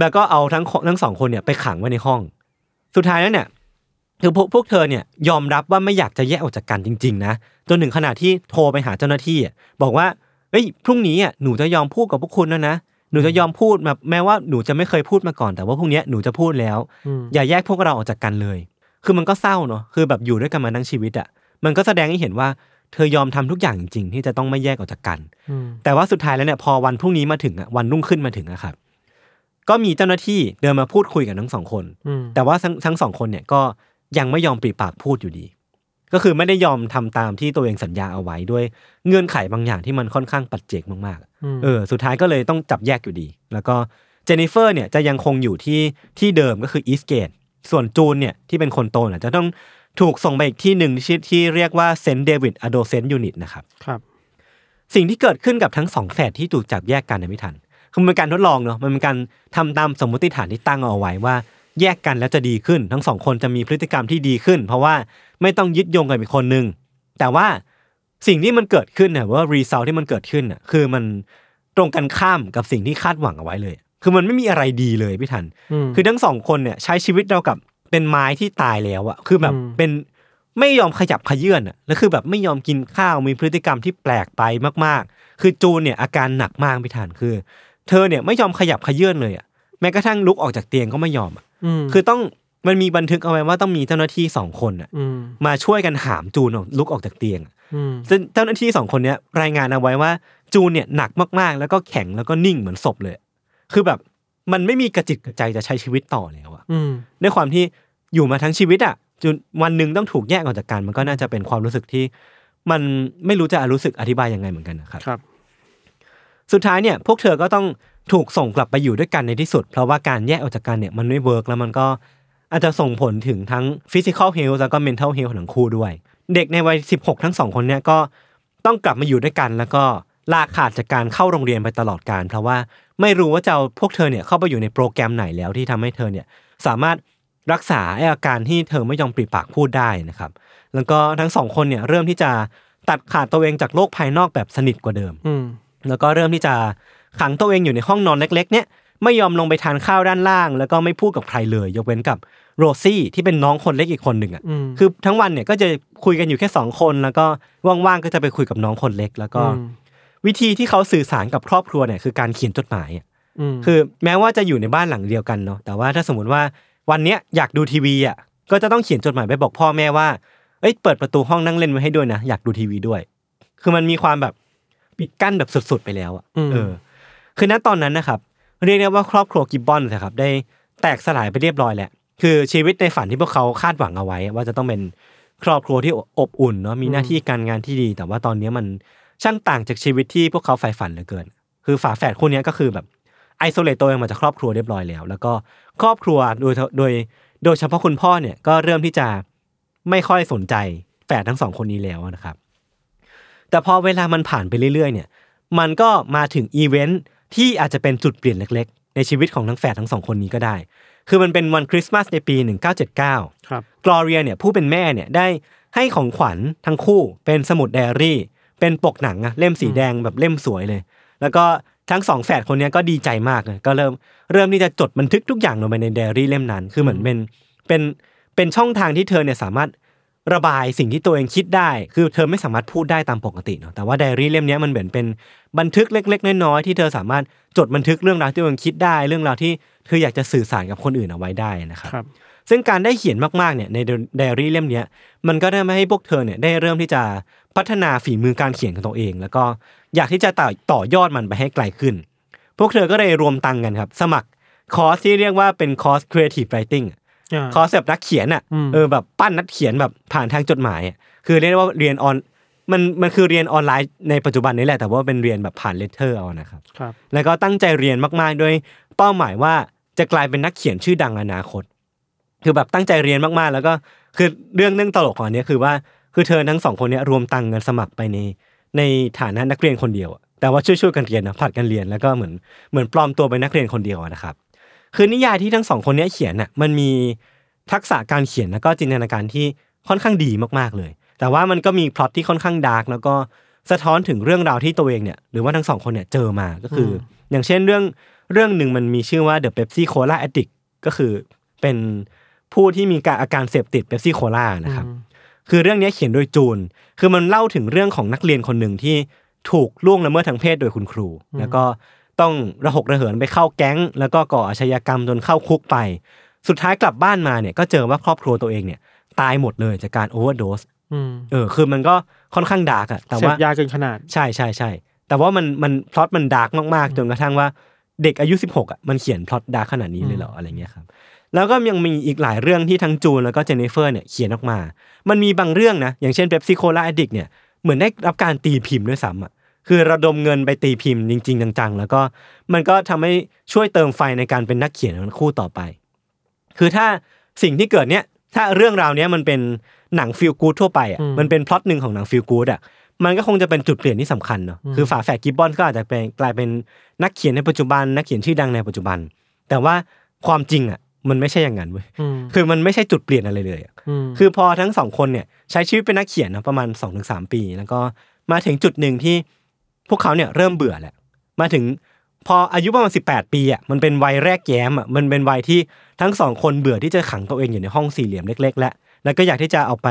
แล้วก็เอาทั้งทั้งสองคนเนี่ยไปขังไว้ในห้อง สุดท้ายแล้วเนี่ยคือพวกพวกเธอเนี่ยยอมรับว่าไม่อยากจะแยกออกจากกันจริงๆนะจนถึงขนาดที่โทรไปหาเจ้าหน้าที่อะบอกว่าเอ้ยพรุ่งนี้อะหนูจะยอมพูดกับพวกคุณแล้วนะหนูจะยอมพูดแบบแม้ว่าหนูจะไม่เคยพูดมาก่อน แต่ว่าพรุ่งเนี้ยหนูจะพูดแล้วอืมอย่าแยกพวกเราออกจากกันเลย คือมันก็เศร้าเนอะคือแบบอยู่ด้วยกันมาทั้งชีวิตอะมันก็แสดงให้เห็นว่าเธอยอมทำทุกอย่างจริงๆ ที่จะต้องไม่แยกออกจากกันอืมแต่ว่าสุดท้ายแล้วเนี่ยพอวันพรุ่งนี้มาถึงอะวันรุ่งขึ้นมาถึงอะครับ ก็มีเจ้าหน้าที่เดินมาพูดคุยกับทั้งสองคนอืมแต่ว่าทั้งทั้งสองคนเนี่ยก็ยังไม่ยอมปรีปากพูดอยู่ดี ก็คือไม่ได้ยอมทำตามที่ตัวเองสัญญาเอาไว้ด้วยเงื่อนไขบางอย่างที่มันค่อนข้างปัจเจกมากๆอะอืมเออ สุดท้ายก็เลยต้องจับแยกอยู่ดี แล้วก็เจนนิเฟอร์เนี่ยจะยังคงอยู่ที่ที่เดิมก็คือ Eastgate ส่วนจูนเนี่ยที่เป็นคนโตเนี่ยจะต้องถูกส่งไปอีกที่หนึ่งที่ที่เรียกว่า St. David's Adolescent Unit นะครับ ครับ สิ่งที่เกิดขึ้นกับทั้งสองแฝดที่ถูกจับแยกกันนะพี่ทัน คือมันเป็นการทดลองเนาะมันเป็นการทำตามสมมติฐานที่ตั้งเอาไว้ว่า แยกกันแล้วจะดีขึ้น ทั้งสองคนจะมีพฤติกรรมที่ดีขึ้น เพราะว่าไม่ต้องยึดโยงกับอีกคนนึงแต่ว่าสิ่งที่มันเกิดขึ้นเนี่ยว่ารีซลที่มันเกิดขึ้นน่ะคือมันตรงกันข้ามกับสิ่งที่คาดหวังเอาไว้เลย คือมันไม่มีอะไรดีเลยพี่ทันอืมคือทั้งสองคนเนี่ยใช้ชีวิตเรากับเป็นไม้ที่ตายแล้วอะคือแบบอืมเป็นไม่ยอมขยับขยื่นอะแล้วคือแบบไม่ยอมกินข้าวมีพฤติกรรมที่แปลกไปมาก ๆ คือจูนเนี่ยอาการหนักมากพี่ทันคือ เธอเนี่ยไม่ยอมขยับขยื่นเลยอะแม้กระทั่งลุกออกจากเตียงก็ไม่ยอมอะอืมคือต้องมันมีบันทึกเอาไว้ว่าต้องมีเจ้าหน้าที่สองคนอะอืมมาช่วยกันหามจูนออกลุกออกจากเตียงอะอืมซึ่งเจ้าหน้าที่สองคนเนี้ยรายงานเอาไว้ว่าจูนเนี่ยหนักมากๆ แล้วก็แข็งแล้วก็นิ่งเหมือนศพเลย คือแบบมันไม่มีกระจิตกระใจจะใช้ชีวิตต่อแล้วอะอืมด้วยความที่อยู่มาทั้งชีวิตอะจนวันหนึ่งต้องถูกแยกออกจากกันมันก็น่าจะเป็นความรู้สึกที่ มันไม่รู้จะรู้สึกอธิบายยังไงเหมือนกันนะครับครับ สุดท้ายเนี่ยพวกเธอก็ต้องถูกส่งกลับไปอยู่ด้วยกันในที่สุด เพราะว่าการแยกออกจากกันเนี่ยมันไม่ work แล้วมันก็อาจจะส่งผลถึงทั้งฟิสิกอลเฮล t h แล้วก็ mental health ของทั้งคู่ด้วย เด็กในวัย 16 ทั้งสองคนเนี่ยก็ต้องกลับมาอยู่ด้วยกัน แล้วก็ลาขาดจากการเข้าโรงเรียนไปตลอดกาลเพราะว่าไม่รู้ว่าจะเอาพวกเธอเนี่ยเข้าไปอยู่ในโปรแกรมไหนแล้วที่ทำให้เธอเนี่ยสามารถรักษาอาการที่เธอไม่ยอมปริปากพูดได้นะครับ แล้วก็ทั้งสองคนเนี่ยเริ่มที่จะตัดขาดตัวเองจากโลกภายนอกแบบสนิทกว่าเดิมอืม แล้วก็เริ่มที่จะขังตัวเองอยู่ในห้องนอนเล็ก ๆ เนี่ยไม่ยอมลงไปทานข้าวด้านล่าง แล้วก็ไม่พูดกับใครเลย ยกเว้นกับโรซี่ที่เป็นน้องคนเล็กอีกคนหนึ่งอะอืมคือทั้งวันเนี่ยก็จะคุยกันอยู่แค่สองคน แล้วก็ว่างๆก็จะไปคุยกับน้องคนเล็ก แล้วก็อืมวิธีที่เขาสื่อสารกับครอบครัวเนี่ยคือการเขียนจดหมายอะมคือแม้ว่าจะอยู่ในบ้านหลังเดียวกันเนาะแต่ว่าถ้าสมมติว่าวันเนี้ยอยากดูทีวีอะก็จะต้องเขียนจดหมายไปบอกพ่อแม่ว่าเอ้ยเปิดประตูห้องนั่งเล่นไว้ให้ด้วยนะอยากดูทีวีด้วย คือมันมีความแบบ ปิดกั้นแบบสุด ๆ ไปแล้วอะเออ คือณตอนนั้นนะครับ เรียกได้ว่าครอบครัวกิบบอนนะครับ ได้แตกสลายไปเรียบร้อยแหละคือชีวิตในฝันที่พวกเขาคาดหวังเอาไว้ ว่าจะต้องเป็นครอบครัวที่อบอุ่นเนาะมีหน้าที่การงานที่ดี แต่ว่าตอนนี้มันช่างต่างจากชีวิตที่พวกเขาใฝ่ฝันเหลือเกิน คือฝาแฝดคู่เนี้ยก็คือแบบisolate ตัวเองมาจากครอบครัวเรียบร้อยแล้ว แล้วก็ครอบครัวโดยโดยโดยเฉพาะคุณพ่อเนี่ยก็เริ่มที่จะไม่ค่อยสนใจแฝดทั้งสองคนนี้แล้วนะครับ แต่พอเวลามันผ่านไปเรื่อยๆเนี่ยมันก็มาถึงอีเวนท์ที่อาจจะเป็นจุดเปลี่ยนเล็กๆ ในชีวิตของทั้งแฝดทั้งสองคนนี้ก็ได้ คือมันเป็นวันคริสต์มาสในปี 1979ครับกลอเรียเนี่ยผู้เป็นแม่เนี่ยได้ให้ของขวัญทั้งคู่เป็นสมุดไดอารี่ เป็นปกหนังอะเล่มสีแดงแบบเล่มสวยเลย แล้วก็ทั้งสองแฝดคนเนี้ยก็ดีใจมากเลยก็เริ่มเริ่มที่จะจดบันทึกทุกอย่างลงไปในไดอารี่เล่มนั้น คือเหมือนเป็นเป็นเป็นช่องทางที่เธอเนี่ยสามารถ ระบายสิ่งที่ตัวเองคิดได้ คือเธอไม่สามารถพูดได้ตามปกติเนาะแต่ว่าไดอารี่เล่มเนี้ยมันเหมือนเป็นบันทึกเล็ก ๆ น้อยๆที่เธอสามารถจดบันทึกเรื่องราวที่ตัวเองคิดได้ เรื่องราวที่เธออยากจะสื่อสารกับคนอื่นเอาไว้ได้นะครับครับซึ่งการได้เขียนมากๆเนี่ยในไดอารี่เล่มเนี้ยมันก็ได้มาให้พวกเธอเนี่ยได้เริ่มที่จะพัฒนาฝีมือการเขียนของตัวเอง แล้วก็อยากที่จะต่อต่อยอดมันไปให้ไกลขึ้น พวกเธอก็เลยรวมตังค์กันครับ สมัครคอร์สที่เรียกว่าเป็นคอร์ส creative writing อะอ่า คอร์สแบบนักเขียนอะอืมเออแบบปั้นนักเขียนแบบผ่านทางจดหมายอะคือเรียกได้ว่าเรียนออนมันมันคือเรียนออนไลน์ในปัจจุบันนี้แหละแต่ว่าเป็นเรียนแบบผ่าน letter เอานะครับครับแล้วก็ตั้งใจเรียนมากๆด้วยเป้าหมายว่าจะกลายเป็นนักเขียนชื่อดังในอนาคต คือแบบตั้งใจเรียนมากๆ แล้วก็คือเรื่องเรื่องตลกของอันเนี้ยคือว่าคือเธอทั้งสองคนเนี้ยรวมตังค์เงินสมัครไปในในฐานะนักเรียนคนเดียวอะแต่ว่าช่วยๆกันเรียนนะผลัดกันเรียนแล้วก็เหมือนเหมือนปลอมตัวเป็นนักเรียนคนเดียวอะนะครับ คือนิยายที่ทั้งสองคนเนี้ยเขียนน่ะมันมีทักษะการเขียนแล้วก็จินตนาการที่ค่อนข้างดีมากๆเลย แต่ว่ามันก็มีพล็อตที่ค่อนข้างดาร์กแล้วก็สะท้อนถึงเรื่องราวที่ตัวเองเนี่ยหรือว่าทั้งสองคนเนี่ยเจอมาก็คือออย่างเช่นเรื่องเรื่องหนึ่งมันมีชื่อว่า The Pepsi Cola Addict ก็คือเป็นผู้ที่มีการอาการเสพติดเ e p ซี่โคลานะครับ คือเรื่องนี้เขียนโดยจูน คือมันเล่าถึงเรื่องของนักเรียนคนหนึ่งที่ถูกล่วงละเมิดทางเพศโดยคุณครู แล้วก็ ต้องระหกระเหินไปเข้าแก๊ง แล้วก็ก่ออาชญากรรมจนเข้าคุกไป สุดท้ายกลับบ้านมาเนี่ยก็เจอว่าครอบครัวตัวเองเนี่ยตายหมดเลยจากการโอเวอร์โดสอืมเออคือมันก็ค่อนข้างดาร์กอะแต่เสว่าพยาเกินขนาดใช่ใช่ใช่แต่ว่ามันมันพล็อตมัน dark มากๆจนกระทั่งว่าเด็กอายุ 16อะมันเขียนพล็อต dark ขนาดนี้เลยเหรออะไรเงี้ยครับแล้วก็ยังมีอีกหลายเรื่องที่ทั้งจูนแล้วก็เจนนิเฟอร์เนี่ยเขียนออกมา มันมีบางเรื่องนะ อย่างเช่นเ e p ซี่โคลา Addict เนี่ย เหมือนได้รับการตีพิมพ์ด้วยซ้ำอะ คือระดมเงินไปตีพิมพ์จริง ๆ จังๆ แล้วก็มันก็ทำให้ช่วยเติมไฟในการเป็นนักเขียนของคู่ต่อไป คือถ้าสิ่งที่เกิดเนี่ยถ้าเรื่องราวเนี้ยมันเป็นหนัง feel good ทั่วไปอะอืมมันเป็นพล็อตหนึ่งของหนัง feel good อะมันก็คงจะเป็นจุดเปลี่ยนที่สำคัญเนาะคือฝาแฝดกิบบอนก็อาจจะเป็นกลายเป็นนักเขียนในปัจจุบัน นักเขียนชื่อดังในปัจจุบัน แต่ว่าความจริงอะมันไม่ใช่อย่างนั้นเว้ยอืมคือมันไม่ใช่จุดเปลี่ยนอะไรเลยอะอืมคือพอทั้งสองคนเนี่ยใช้ชีวิตเป็นนักเขียนนะประมาณ2อถึงสปี แล้วก็มาถึงจุดหนึ่งที่ พวกเขาเนี่ยเริ่มเบื่อแหละมาถึงพออายุประมาณ18 ปีอะมันเป็นวัยแรกแย้มอะมันเป็นวัยที่ทั้งสองคนเบื่อที่จะขังตัวเองอยู่ในห้องสี่เหลี่ยมเล็ก ๆ แล้วแล้วก็อยากที่จะเอาไป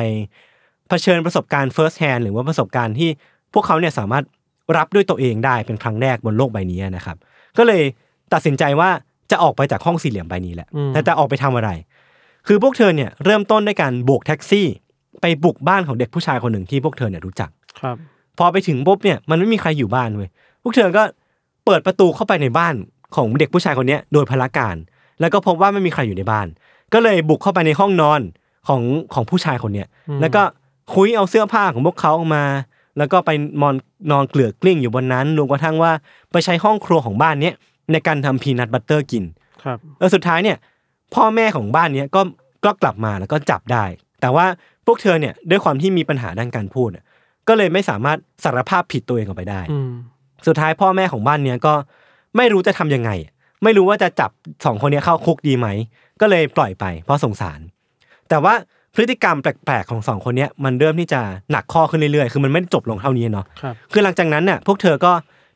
เผชิญประสบการณ์ first hand หรือว่าประสบการณ์ที่พวกเขาเนี่ยสามารถรับด้วยตัวเองได้เป็นครั้งแรกบนโลกใบนี้นะครับ ก็เลยตัดสินใจว่าจะออกไปจากห้องสี่เหลี่ยมใบนี้แหละอืมแต่จะออกไปทำอะไร คือพวกเธอเนี่ยเริ่มต้นด้วยการโบกแท็กซี่ ไปบุกบ้านของเด็กผู้ชายคนหนึ่งที่พวกเธอเนี่ยรู้จักครับ พอไปถึงปุ๊บเนี่ยมันไม่มีใครอยู่บ้านเว้ยพวกเธอก็เปิดประตูเข้าไปในบ้านของเด็กผู้ชายคนเนี้ยโดยพละการ แล้วก็พบว่าไม่มีใครอยู่ในบ้าน ก็เลยบุกเข้าไปในห้องนอนของของผู้ชายคนเนี้ยอืมแล้วก็คุ้ยเอาเสื้อผ้าของพวกเขาออกมา แล้วก็ไปนอนนอนเกลือกกลิ้งอยู่บนนั้นรวมกระทั่งว่าไปใช้ห้องครัวของบ้านเนี้ยในการทำ peanut butter กิน ครับเออสุดท้ายเนี่ย พ่อแม่ของบ้านเนี้ยก็ก็กลับมาแล้วก็จับได้ แต่ว่าพวกเธอเนี่ยด้วยความที่มีปัญหาด้านการพูดอะ ก็เลยไม่สามารถสารภาพผิดตัวเองออกไปได้อืมสุดท้ายพ่อแม่ของบ้านเนี้ยก็ไม่รู้จะทำยังไงอะไม่รู้ว่าจะจับสองคนเนี้ยเข้าคุกดีไหม ก็เลยปล่อยไป เพราะสงสาร แต่ว่าพฤติกรรมแปลกๆของสองคนเนี้ยมันเริ่มที่จะหนักข้อขึ้นเรื่อยๆ คือมันไม่ได้จบลงเท่านี้เนาะครับคือหลังจากนั้นน่ะพวกเธอก็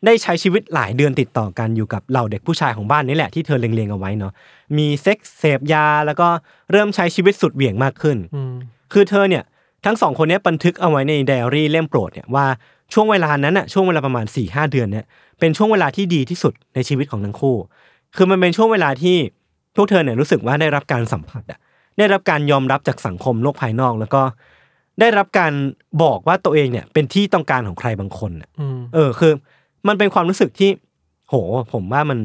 ได้ใช้ชีวิตหลายเดือนติดต่อกันอยู่กับเหล่าเด็กผู้ชายของบ้านนี่แหละที่เธอเล็งๆเอาไว้เนาะ มีเซ็กส์เสพยาแล้วก็เริ่มใช้ชีวิตสุดเหวี่ยงมากขึ้นอืมคือเธอเนี่ย ทั้งสองคนเนี้ยบันทึกเอาไว้ในไดอารี่เล่มโปรดเนี่ยว่าช่วงเวลานั้นน่ะช่วงเวลาประมาณ4ี่หเดือนเนี่ยเป็นช่วงเวลาที่ดีที่สุดในชีวิตของทั้งคู่ คือมันเป็นช่วงเวลาที่พวกเธอเนี่ยรู้สึกว่าได้รับการสัมผัสอะได้รับการยอมรับจากสังคมโลกภายนอก แล้วก็ได้รับการบอกว่าตัวเองเนี่ยเป็นที่ต้องการของใครบางคนอะอืมเออคือ มันเป็นความรู้สึกที่ โห ผมว่ามัน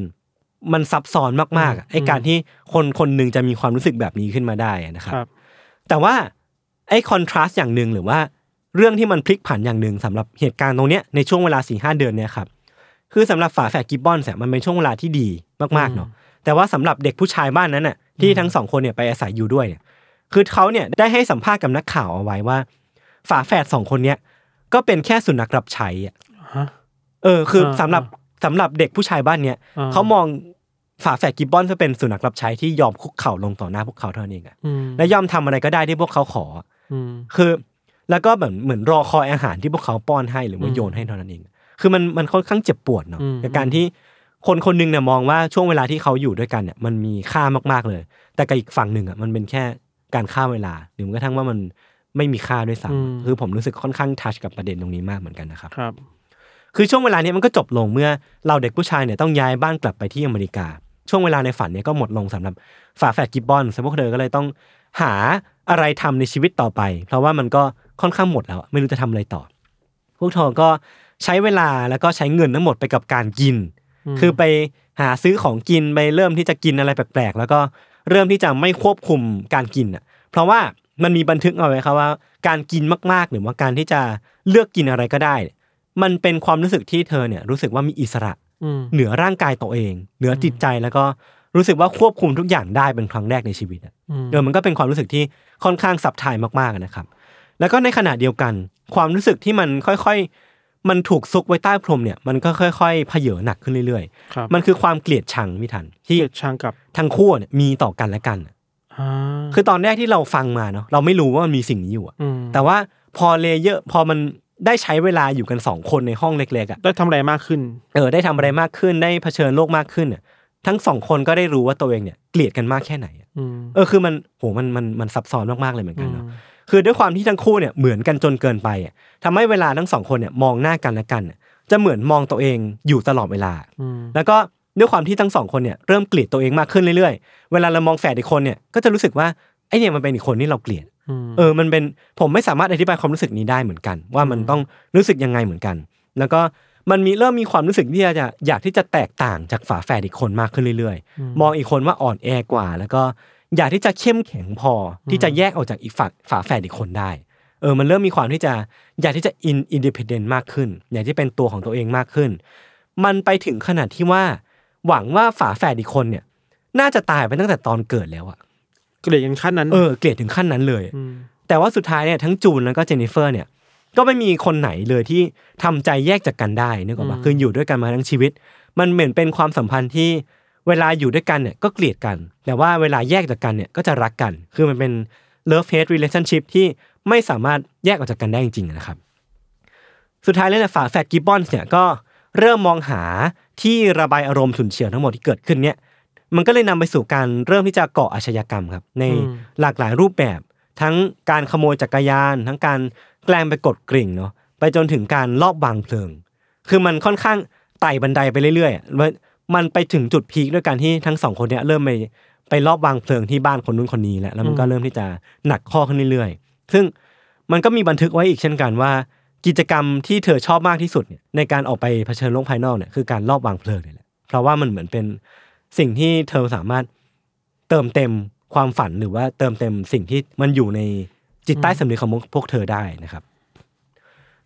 มันซับซ้อนมากๆอะไอการที่คนคนหนึ่งจะมีความรู้สึกแบบนี้ขึ้นมาได้อะนะครับครับ แต่ว่า ไอ้คอนทราสต์อย่างหนึ่งหรือว่าเรื่องที่มันพลิกผันอย่างหนึ่งสำหรับเหตุการณ์ตรงเนี้ยในช่วงเวลาสี่ห้าเดือนเนี่ยครับคือสำหรับฝาแฝดกิบบอนเนี่ยมันเป็นช่วงเวลาที่ดีมากๆเนาะแต่ว่าสำหรับเด็กผู้ชายบ้านนั้นน่ะที่ทั้งสองคนเนี่ยไปอาศัยอยู่ด้วยเนี่ยคือเขาเนี่ยได้ให้สัมภาษณ์กับนักข่าวเอาไว้ว่า ฝาแฝดสองคนเนี้ยก็เป็นแค่สุนัขรับใช้อะฮะเออ คืออ่าสำหรับสำหรับเด็กผู้ชายบ้านเนี้ยอ่าเขามองฝาแฝดกิบบอนจะเป็นสุนัขรับใช้ที่ยอมคุกเข่าลงต่อหน้าพวกเขาเท่านั้นเองอะอืมและยอมทำอะไรก็ได้ที่พวกเขาขออืม คือแล้วก็แบบเหมือนรอคอยอาหารที่พวกเขาป้อนให้หรือว่าอืมโยนให้เท่านั้นเอง คือมันมันค่อนข้างเจ็บปวดเนาะอืมกับการที่คนคนหนึงเนี่ยมองว่าช่วงเวลาที่เขาอยู่ด้วยกันเนี่ยมันมีค่ามากๆเลย แต่กับอีกฝั่งหนึ่งอะมันเป็นแค่การฆ่าเวลาหรือแม้กระทั่งว่ามันไม่มีค่าด้วยซ้ำคือผมรู้สึกค่อนข้างทัชกับประเด็นตรงนี้มากเหมือนกันนะครับครับ คือช่วงเวลานี้มันก็จบลงเมื่อเราเด็กผู้ชายเนี่ยต้องย้ายบ้านกลับไปที่อเมริกา ช่วงเวลาในฝันเนี่ยก็หมดลงสำหรับฝาแฝดกิบบอนซึ่งพวกเธอก็เลยต้องหา อะไรทำในชีวิตต่อไป เพราะว่ามันก็ค่อนข้างหมดแล้วไม่รู้จะทำอะไรต่อ พวกเธอก็ใช้เวลาแล้วก็ใช้เงินทั้งหมดไปกับการกิน คือไปหาซื้อของกินไปเริ่มที่จะกินอะไรแปลกๆ แล้วก็เริ่มที่จะไม่ควบคุมการกินอะ เพราะว่ามันมีบันทึกเอาไว้ครับว่า การกินมากๆหรือว่าการที่จะเลือกกินอะไรก็ได้ มันเป็นความรู้สึกที่เธอเนี่ยรู้สึกว่ามีอิสระอืมเหนือร่างกายตัวเอง เหนือจิตใจแล้วก็ รู้สึกว่าควบคุมทุกอย่างได้เป็นครั้งแรกในชีวิตอะอืมเออมันก็เป็นความรู้สึกที่ค่อนข้างสับทายมากๆนะครับ แล้วก็ในขณะเดียวกัน ความรู้สึกที่มันค่อยๆ มันถูกซุกไว้ใต้พรมเนี่ย มันก็ค่อยๆเพเยอหนักขึ้นเรื่อยครับๆมันคือความเกลียดชังพี่ทันที่เกลียดชังกับทั้งคู่เนี่ยมีต่อกันและกันอ่าคือตอนแรกที่เราฟังมาเนาะเราไม่รู้ว่ามันมีสิ่งนี้อยู่อะมแต่ว่าพอ layer พอมันได้ใช้เวลาอยู่กันสองคนในห้องเล็กๆอะได้ทำอะไรมากขึ้น เออได้ทำอะไรมากขึ้นได้เผชิญโลกมากขึ้นเนี่ย ทั้งสองคนก็ได้รู้ว่าตัวเองเนี่ยเกลียดกันมากแค่ไหนอะอืมเออคือมันโหมันมันมันซับซ้อนมากๆเลยเหมือนกันเนาะอืมคือด้วยความที่ทั้งคู่เนี่ยเหมือนกันจนเกินไปอะทำให้เวลาทั้งสองคนเนี่ยมองหน้ากันและกันเนี่ยจะเหมือนมองตัวเองอยู่ตลอดเวลาอืมแล้วก็ด้วยความที่ทั้งสองคนเนี่ยเริ่มเกลียดตัวเองมากขึ้นเรื่อยๆ เวลาเรามองแฝดอีกคนเนี่ยก็จะรู้สึกว่าไอเนี่ยมันเป็นอีกคนที่เราเกลียดอืมเออมันเป็นผมไม่สามารถอธิบายความรู้สึกนี้ได้เหมือนกัน ว่ามันต้องรู้สึกยังไงเหมือนกัน แล้วก็ มันมีเริ่มมีความรู้สึกที่จะอยากที่จะแตกต่างจากฝาแฝดอีกคนมากขึ้นเรื่อยๆ มองอีกคนว่าอ่อนแอกว่า แล้วก็อยากที่จะเข้มแข็งพอที่จะแยกออกจากอีกฝาฝาแฝดอีกคนได้ เออ มันเริ่มมีความที่จะอยากที่จะอินอินดิพเดนต์มากขึ้น อยากที่เป็นตัวของตัวเองมากขึ้น มันไปถึงขนาดที่ว่า หวังว่าฝาแฝดอีกคนเนี่ย น่าจะตายไปตั้งแต่ตอนเกิดแล้วอะเกลียดกันขั้นนั้น เออ เกลียดถึงขั้นนั้นเลยมแต่ว่าสุดท้ายเนี่ยทั้งจูนแล้วก็เจนนิเฟอร์เนี่ย ก็ไม่มีคนไหนเลยที่ทำใจแยกจากกันได้นึกออกปะคืออยู่ด้วยกันมาทั้งชีวิต มันเหมือนเป็นความสัมพันธ์ที่เวลาอยู่ด้วยกันเนี่ยก็เกลียดกัน แต่ว่าเวลาแยกจากกันเนี่ยก็จะรักกัน คือมันเป็น love hate relationship ที่ไม่สามารถแยกออกจากกันได้จริงๆนะครับ สุดท้ายแล้วเนี่ยฝาแฝดกิบบอนส์เนี่ยก็เริ่มมองหาที่ระบายอารมณ์ฉุนเฉียวทั้งหมดที่เกิดขึ้นเนี่ย มันก็เลยนำไปสู่การเริ่มที่จะก่ออาชญากรรมครับ ในอืมหลากหลายรูปแบบ ทั้งการขโมยจักรยาน ทั้งการ แกล้งไปกดกริ่งเนาะไปจนถึงการลอบวางเพลิง คือมันค่อนข้างไต่บันไดไปเรื่อยๆมันมันไปถึงจุดพีคด้วยการที่ทั้งสองคนเนี่ยเริ่มไปไปลอบวางเพลิงที่บ้านคนนู้นคนนี้แหละแล้วมันก็เริ่มที่จะหนักข้อขึ้นเรื่อยๆ ซึ่งมันก็มีบันทึกไว้อีกเช่นกันว่า กิจกรรมที่เธอชอบมากที่สุดเนี่ยในการออกไปเผชิญโลกภายนอกเนี่ยคือการลอบวางเพลิงเนี่ยแหละเพราะว่ามันเหมือนเป็นสิ่งที่เธอสามารถเติมเต็มความฝันหรือว่าเติมเต็มสิ่งที่มันอยู่ใน จิตใต้สำนึกของพวกเธอได้นะครับ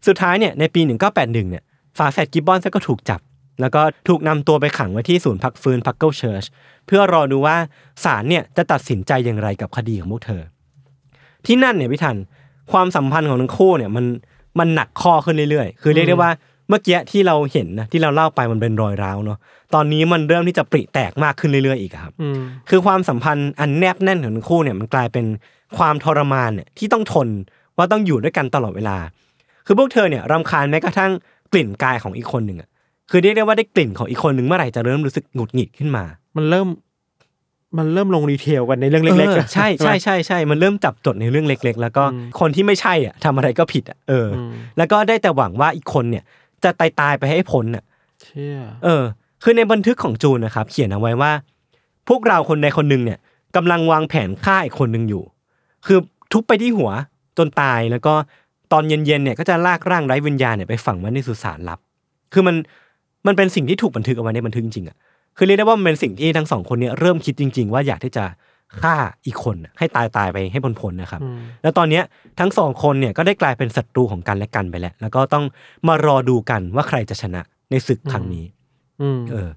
สุดท้ายเนี่ยในปี 1981เนี่ยฝาแฝด Gibbons ก็ถูกจับ แล้วก็ถูกนำตัวไปขังไว้ที่ศูนย์พักฟื้น Pucklechurchเพื่อรอดูว่าศาลเนี่ยจะตัดสินใจอย่างไรกับคดีของพวกเธอ ที่นั่นเนี่ยพี่ทันความสัมพันธ์ของทั้งคู่เนี่ยมันมันหนักข้อขึ้นเรื่อยๆ คือเรียกได้ว่าเมื่อกี้ที่เราเห็นนะที่เราเล่าไปมันเป็นรอยร้าวเนาะตอนนี้มันเริ่มที่จะปริแตกมากขึ้นเรื่อยๆ อีกอะครับอืมคือความสัมพันธ์อันแนบแน่นของทั้งคู่เนี่ยมันกลายเป็น ความทรมานเนี่ยที่ต้องทนว่าต้องอยู่ด้วยกันตลอดเวลา คือพวกเธอเนี่ยรำคาญแม้กระทั่งกลิ่นกายของอีกคนหนึ่งอะคือเรียกได้ว่าได้กลิ่นของอีกคนหนึ่งเมื่อไหร่จะเริ่มรู้สึกหงุดหงิดขึ้นมา มันเริ่มมันเริ่มลงดีเทลกันในเรื่องเล็กๆอออะใช่ไหมใช่ใช่ใช่ มันเริ่มจับจดในเรื่องเล็ก ๆ แล้วก็อืมคนที่ไม่ใช่อะทำอะไรก็ผิดอะเอออมแล้วก็ได้แต่หวังว่าอีกคนเนี่ย จะตายตายๆไปให้พ้นอะเชี่ยเออ คือในบันทึกของจูนนะครับ เขียนเอาไว้ว่า พวกเราคนใดคนหนึ่งเนี่ยกำลังวางแผนฆ่าอีกคนหนึ่งอยู่ คือทุบไปที่หัวจนตายแล้วก็ตอนเย็นๆเนี่ยก็จะลากร่างไร้วิญญาณเนี่ยไปฝังไว้ในสุสานลับ คือมันมันเป็นสิ่งที่ถูกบันทึกเอาไว้ในบันทึกจริงๆอะคือเรียกได้ว่ามันเป็นสิ่งที่ทั้งสองคนเนี่ยเริ่มคิดจริง ๆ ว่าอยากที่จะฆ่าอีกคนน่ะให้ตายตายๆไปให้พ้นๆนะครับอืมแล้วตอนเนี้ยทั้งสองคนเนี่ยก็ได้กลายเป็นศัตรูของกันและกันไปแล้ว แล้วก็ต้องมารอดูกันว่าใครจะชนะในศึกครั้งนี้อืมเออ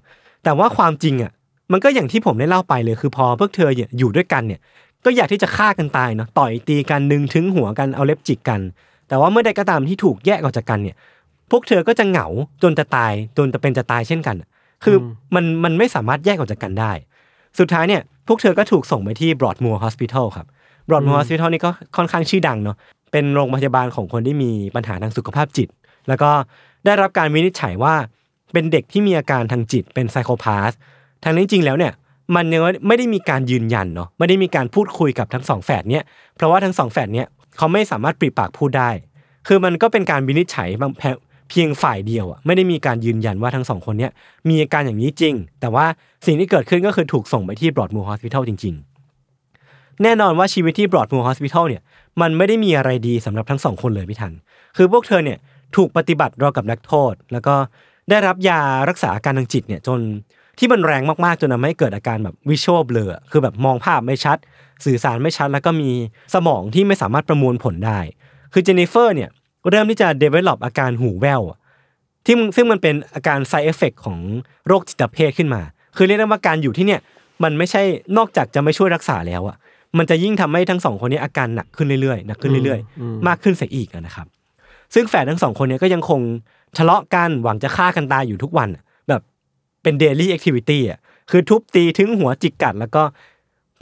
แต่ว่าความจริงอะ มันก็อย่างที่ผมได้เล่าไปเลยคือพอพวกเธอเนี่ยอยู่ด้วยกันเนี่ย ก็อยากที่จะฆ่ากันตายเนาะต่อยตีกันดึงถึงหัวกันเอาเล็บจิกกัน แต่ว่าเมื่อใดก็ตามที่ถูกแยกออกจากกันเนี่ย พวกเธอก็จะเหงาจนจะตายจนจะเป็นจะตายเช่นกันอะคืออมันมันไม่สามารถแยกออกจากกันได้ สุดท้ายเนี่ยพวกเธอก็ถูกส่งไปที่ Broadmoor Hospital ครับ Broadmoor Hospital นี่ก็ค่อนข้างชื่อดังเนาะเป็นโรงพยาบาลของคนที่มีปัญหาทางสุขภาพจิต แล้วก็ได้รับการวินิจฉัยว่าเป็นเด็กที่มีอาการทางจิตเป็นไซโคพาสทางนี้จริงๆแล้วเนี่ย มันยังไม่ได้มีการยืนยันเนาะไม่ได้มีการพูดคุยกับทั้งสองแฝดเนี่ยเพราะว่าทั้งสองแฝดเนี่ยเขาไม่สามารถปริปากพูดได้ คือมันก็เป็นการวินิจฉัยเพียงฝ่ายเดียวอะไม่ได้มีการยืนยันว่าทั้งสองคนเนี่ยมีอาการอย่างนี้จริง แต่ว่าสิ่งที่เกิดขึ้นก็คือถูกส่งไปที่บรอดมูฮอสพิทอลจริง ๆ แน่นอนว่าชีวิตที่บรอดมูฮอสพิทอลเนี่ยมันไม่ได้มีอะไรดีสำหรับทั้งสองคนเลยพี่ทัน คือพวกเธอเนี่ยถูกปฏิบัติราวกับนักโทษ แล้วก็ได้รับยารักษาอาการทางจิตเนี่ยจน ที่มันแรงมากๆจนทำให้เกิดอาการแบบวิชวลเบลอคือแบบมองภาพไม่ชัด สื่อสารไม่ชัด แล้วก็มีสมองที่ไม่สามารถประมวลผลได้ คือเจนนิเฟอร์เนี่ยเริ่มที่จะ develop อาการหูแว่วอะที่มึงซึ่งมันเป็นอาการ side effect ของโรคจิตเภทขึ้นมา คือเรียกได้ว่าการอยู่ที่เนี่ยมันไม่ใช่นอกจากจะไม่ช่วยรักษาแล้วอะมันจะยิ่งทำให้ทั้งสองคนนี้อาการหนักขึ้นเรื่อยๆหนักขึ้นเรื่อยอืมๆมากขึ้นเสียอีกอะนะครับ ซึ่งแฝดทั้งสองคนเนี้ก็ยังคงทะเลาะกันหวังจะฆ่ากันตายอยู่ทุกวัน อะแบบเป็น daily activity อะคือทุบตีถึงหัวจิกกัด แล้วก็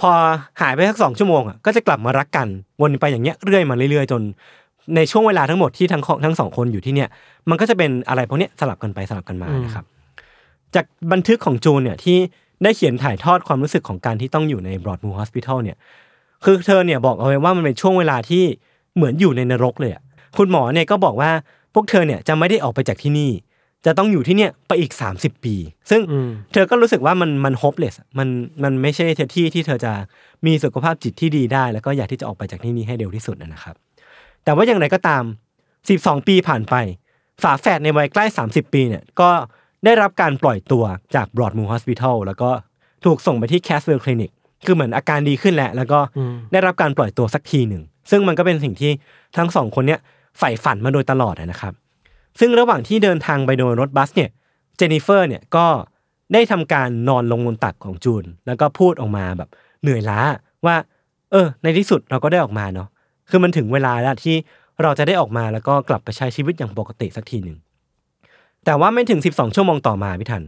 พอหายไปสักสองชั่วโมงอะก็จะกลับมารักกันวนไปอย่างเงี้ยเรื่อยมาเรื่อยๆ จน ในช่วงเวลาทั้งหมดที่ทั้งของทั้งสองคนอยู่ที่เนี่ย มันก็จะเป็นอะไรพวกเนี้ยสลับกันไปสลับกันมาอืมนะครับ จากบันทึกของจูนเนี่ยที่ได้เขียนถ่ายทอดความรู้สึกของการที่ต้องอยู่ในบรอดมูร์ฮอสพิทอลเนี่ย คือเธอเนี่ยบอกเอาไว้ว่ามันเป็นช่วงเวลาที่เหมือนอยู่ในนรกเลยอะคุณหมอเนี่ยก็บอกว่าพวกเธอเนี่ยจะไม่ได้ออกไปจากที่นี่ จะต้องอยู่ที่เนี่ยไปอีก 30 ปี ซึ่งอืมเธอก็รู้สึกว่ามันมัน hopeless อะมันมันไม่ใช่ที่ที่เธอจะมีสุขภาพจิตที่ดีได้ แล้วก็อยากที่จะออกไปจากที่นี่ให้เร็วที่สุดนะครับ แต่ว่าอย่างไรก็ตาม 12 ปีผ่านไปฝาแฝดในวัยใกล้ 30 ปีเนี่ยก็ได้รับการปล่อยตัวจาก Broadmoor Hospital แล้วก็ถูกส่งไปที่ Caswell Clinic คือเหมือนอาการดีขึ้นแล้วแล้วก็อืมได้รับการปล่อยตัวสักทีหนึ่ง ซึ่งมันก็เป็นสิ่งที่ทั้งสองคนเนี่ยใฝ่ฝันมาโดยตลอดอะนะครับ ซึ่งระหว่างที่เดินทางไปโดยรถบัสเนี่ยเจนนิเฟอร์เนี่ยก็ได้ทำการนอนลงบนตักของจูน แล้วก็พูดออกมาแบบเหนื่อยล้าว่า เออ ในที่สุดเราก็ได้ออกมาเนาะคือมันถึงเวลาแล้วที่เราจะได้ออกมาแล้วก็กลับไปใช้ชีวิตอย่างปกติสักทีหนึ่งแต่ว่าไม่ถึง12ชั่วโมงต่อมาพี่ทัน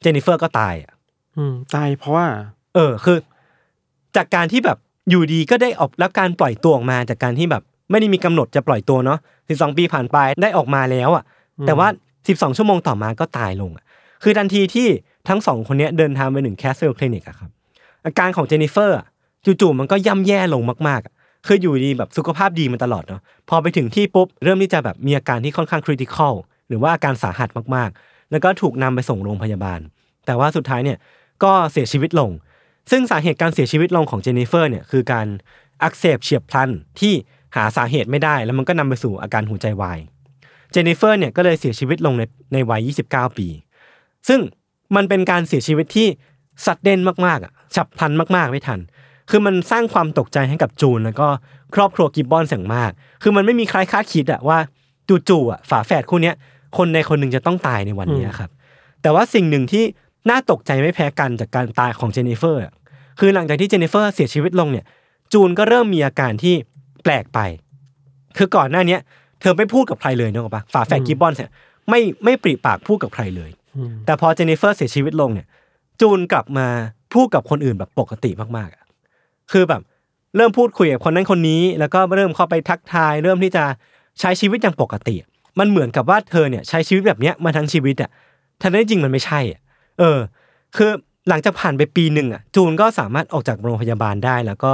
เจนนิเฟอร์ก็ตายอะ อืม ตายเพราะว่า เออ คือ จากการที่แบบอยู่ดีก็ได้ออกรับการปล่อยตัวออกมาจากการที่แบบ ไม่ได้มีกำหนดจะปล่อยตัวเนาะ12ปีผ่านไปได้ออกมาแล้วอะ แต่ว่า12ชั่วโมงต่อมาก็ตายลงอะ คือทันทีที่ทั้งสองคนเนี้ยเดินทางไปถึง Caswell Clinic อะครับ อาการของเจนนิเฟอร์อะจู่ๆมันก็ย่ำแย่ลงมากๆอะคืออยู่ดีแบบสุขภาพดีมาตลอดเนาะพอไปถึงที่ปุ๊บเริ่มที่จะแบบมีอาการที่ค่อนข้างคริติคอลหรือว่าอาการสาหัสมากๆ แล้วก็ถูกนำไปส่งโรงพยาบาล แต่ว่าสุดท้ายเนี่ยก็เสียชีวิตลง ซึ่งสาเหตุการเสียชีวิตลงของเจนนิเฟอร์เนี่ยคือการอักเสบเฉียบพลันที่ หาสาเหตุไม่ได้ แล้วมันก็นำไปสู่อาการหัวใจวาย เจนนิเฟอร์เนี่ยก็เลยเสียชีวิตลงในในวัย 29 ปี ซึ่งมันเป็นการเสียชีวิตที่สัดเด่นมากๆอะฉับพลันมากๆไม่ทัน คือมันสร้างความตกใจให้กับจูนแล้วก็ครอบครัวกิบบอนอย่างมาก คือมันไม่มีใครคาดคิดอะว่าจู่ๆอะฝาแฝดคู่เนี้ยคนในคนหนึ่งจะต้องตายในวันนี้ครับ แต่ว่าสิ่งหนึ่งที่น่าตกใจไม่แพ้กันจากการตายของเจนนิเฟอร์ คือหลังจากที่เจนนิเฟอร์เสียชีวิตลงเนี่ย จูนก็เริ่มมีอาการที่ ปลกไป คือก่อนหน้าเนี้ย เธอไม่พูดกับใครเลยนึกออกปะฝาแฝดกิบบอนเนี่ยไม่ไม่ปริปากพูดกับใครเลยอืมแต่พอเจนนิเฟอร์เสียชีวิตลงเนี่ย จูนกลับมาพูดกับคนอื่นแบบปกติมากๆอะคือแบบเริ่มพูดคุยกับคนนั้นคนนี้ แล้วก็เริ่มเข้าไปทักทาย เริ่มที่จะใช้ชีวิตอย่างปกติ มันเหมือนกับว่าเธอเนี่ยใช้ชีวิตแบบเนี้ยมาทั้งชีวิตอะทั้งที่จริงมันไม่ใช่อะเออ คือหลังจากผ่านไปปีหนึ่งอะ จูนก็สามารถออกจากโรงพยาบาลได้ แล้วก็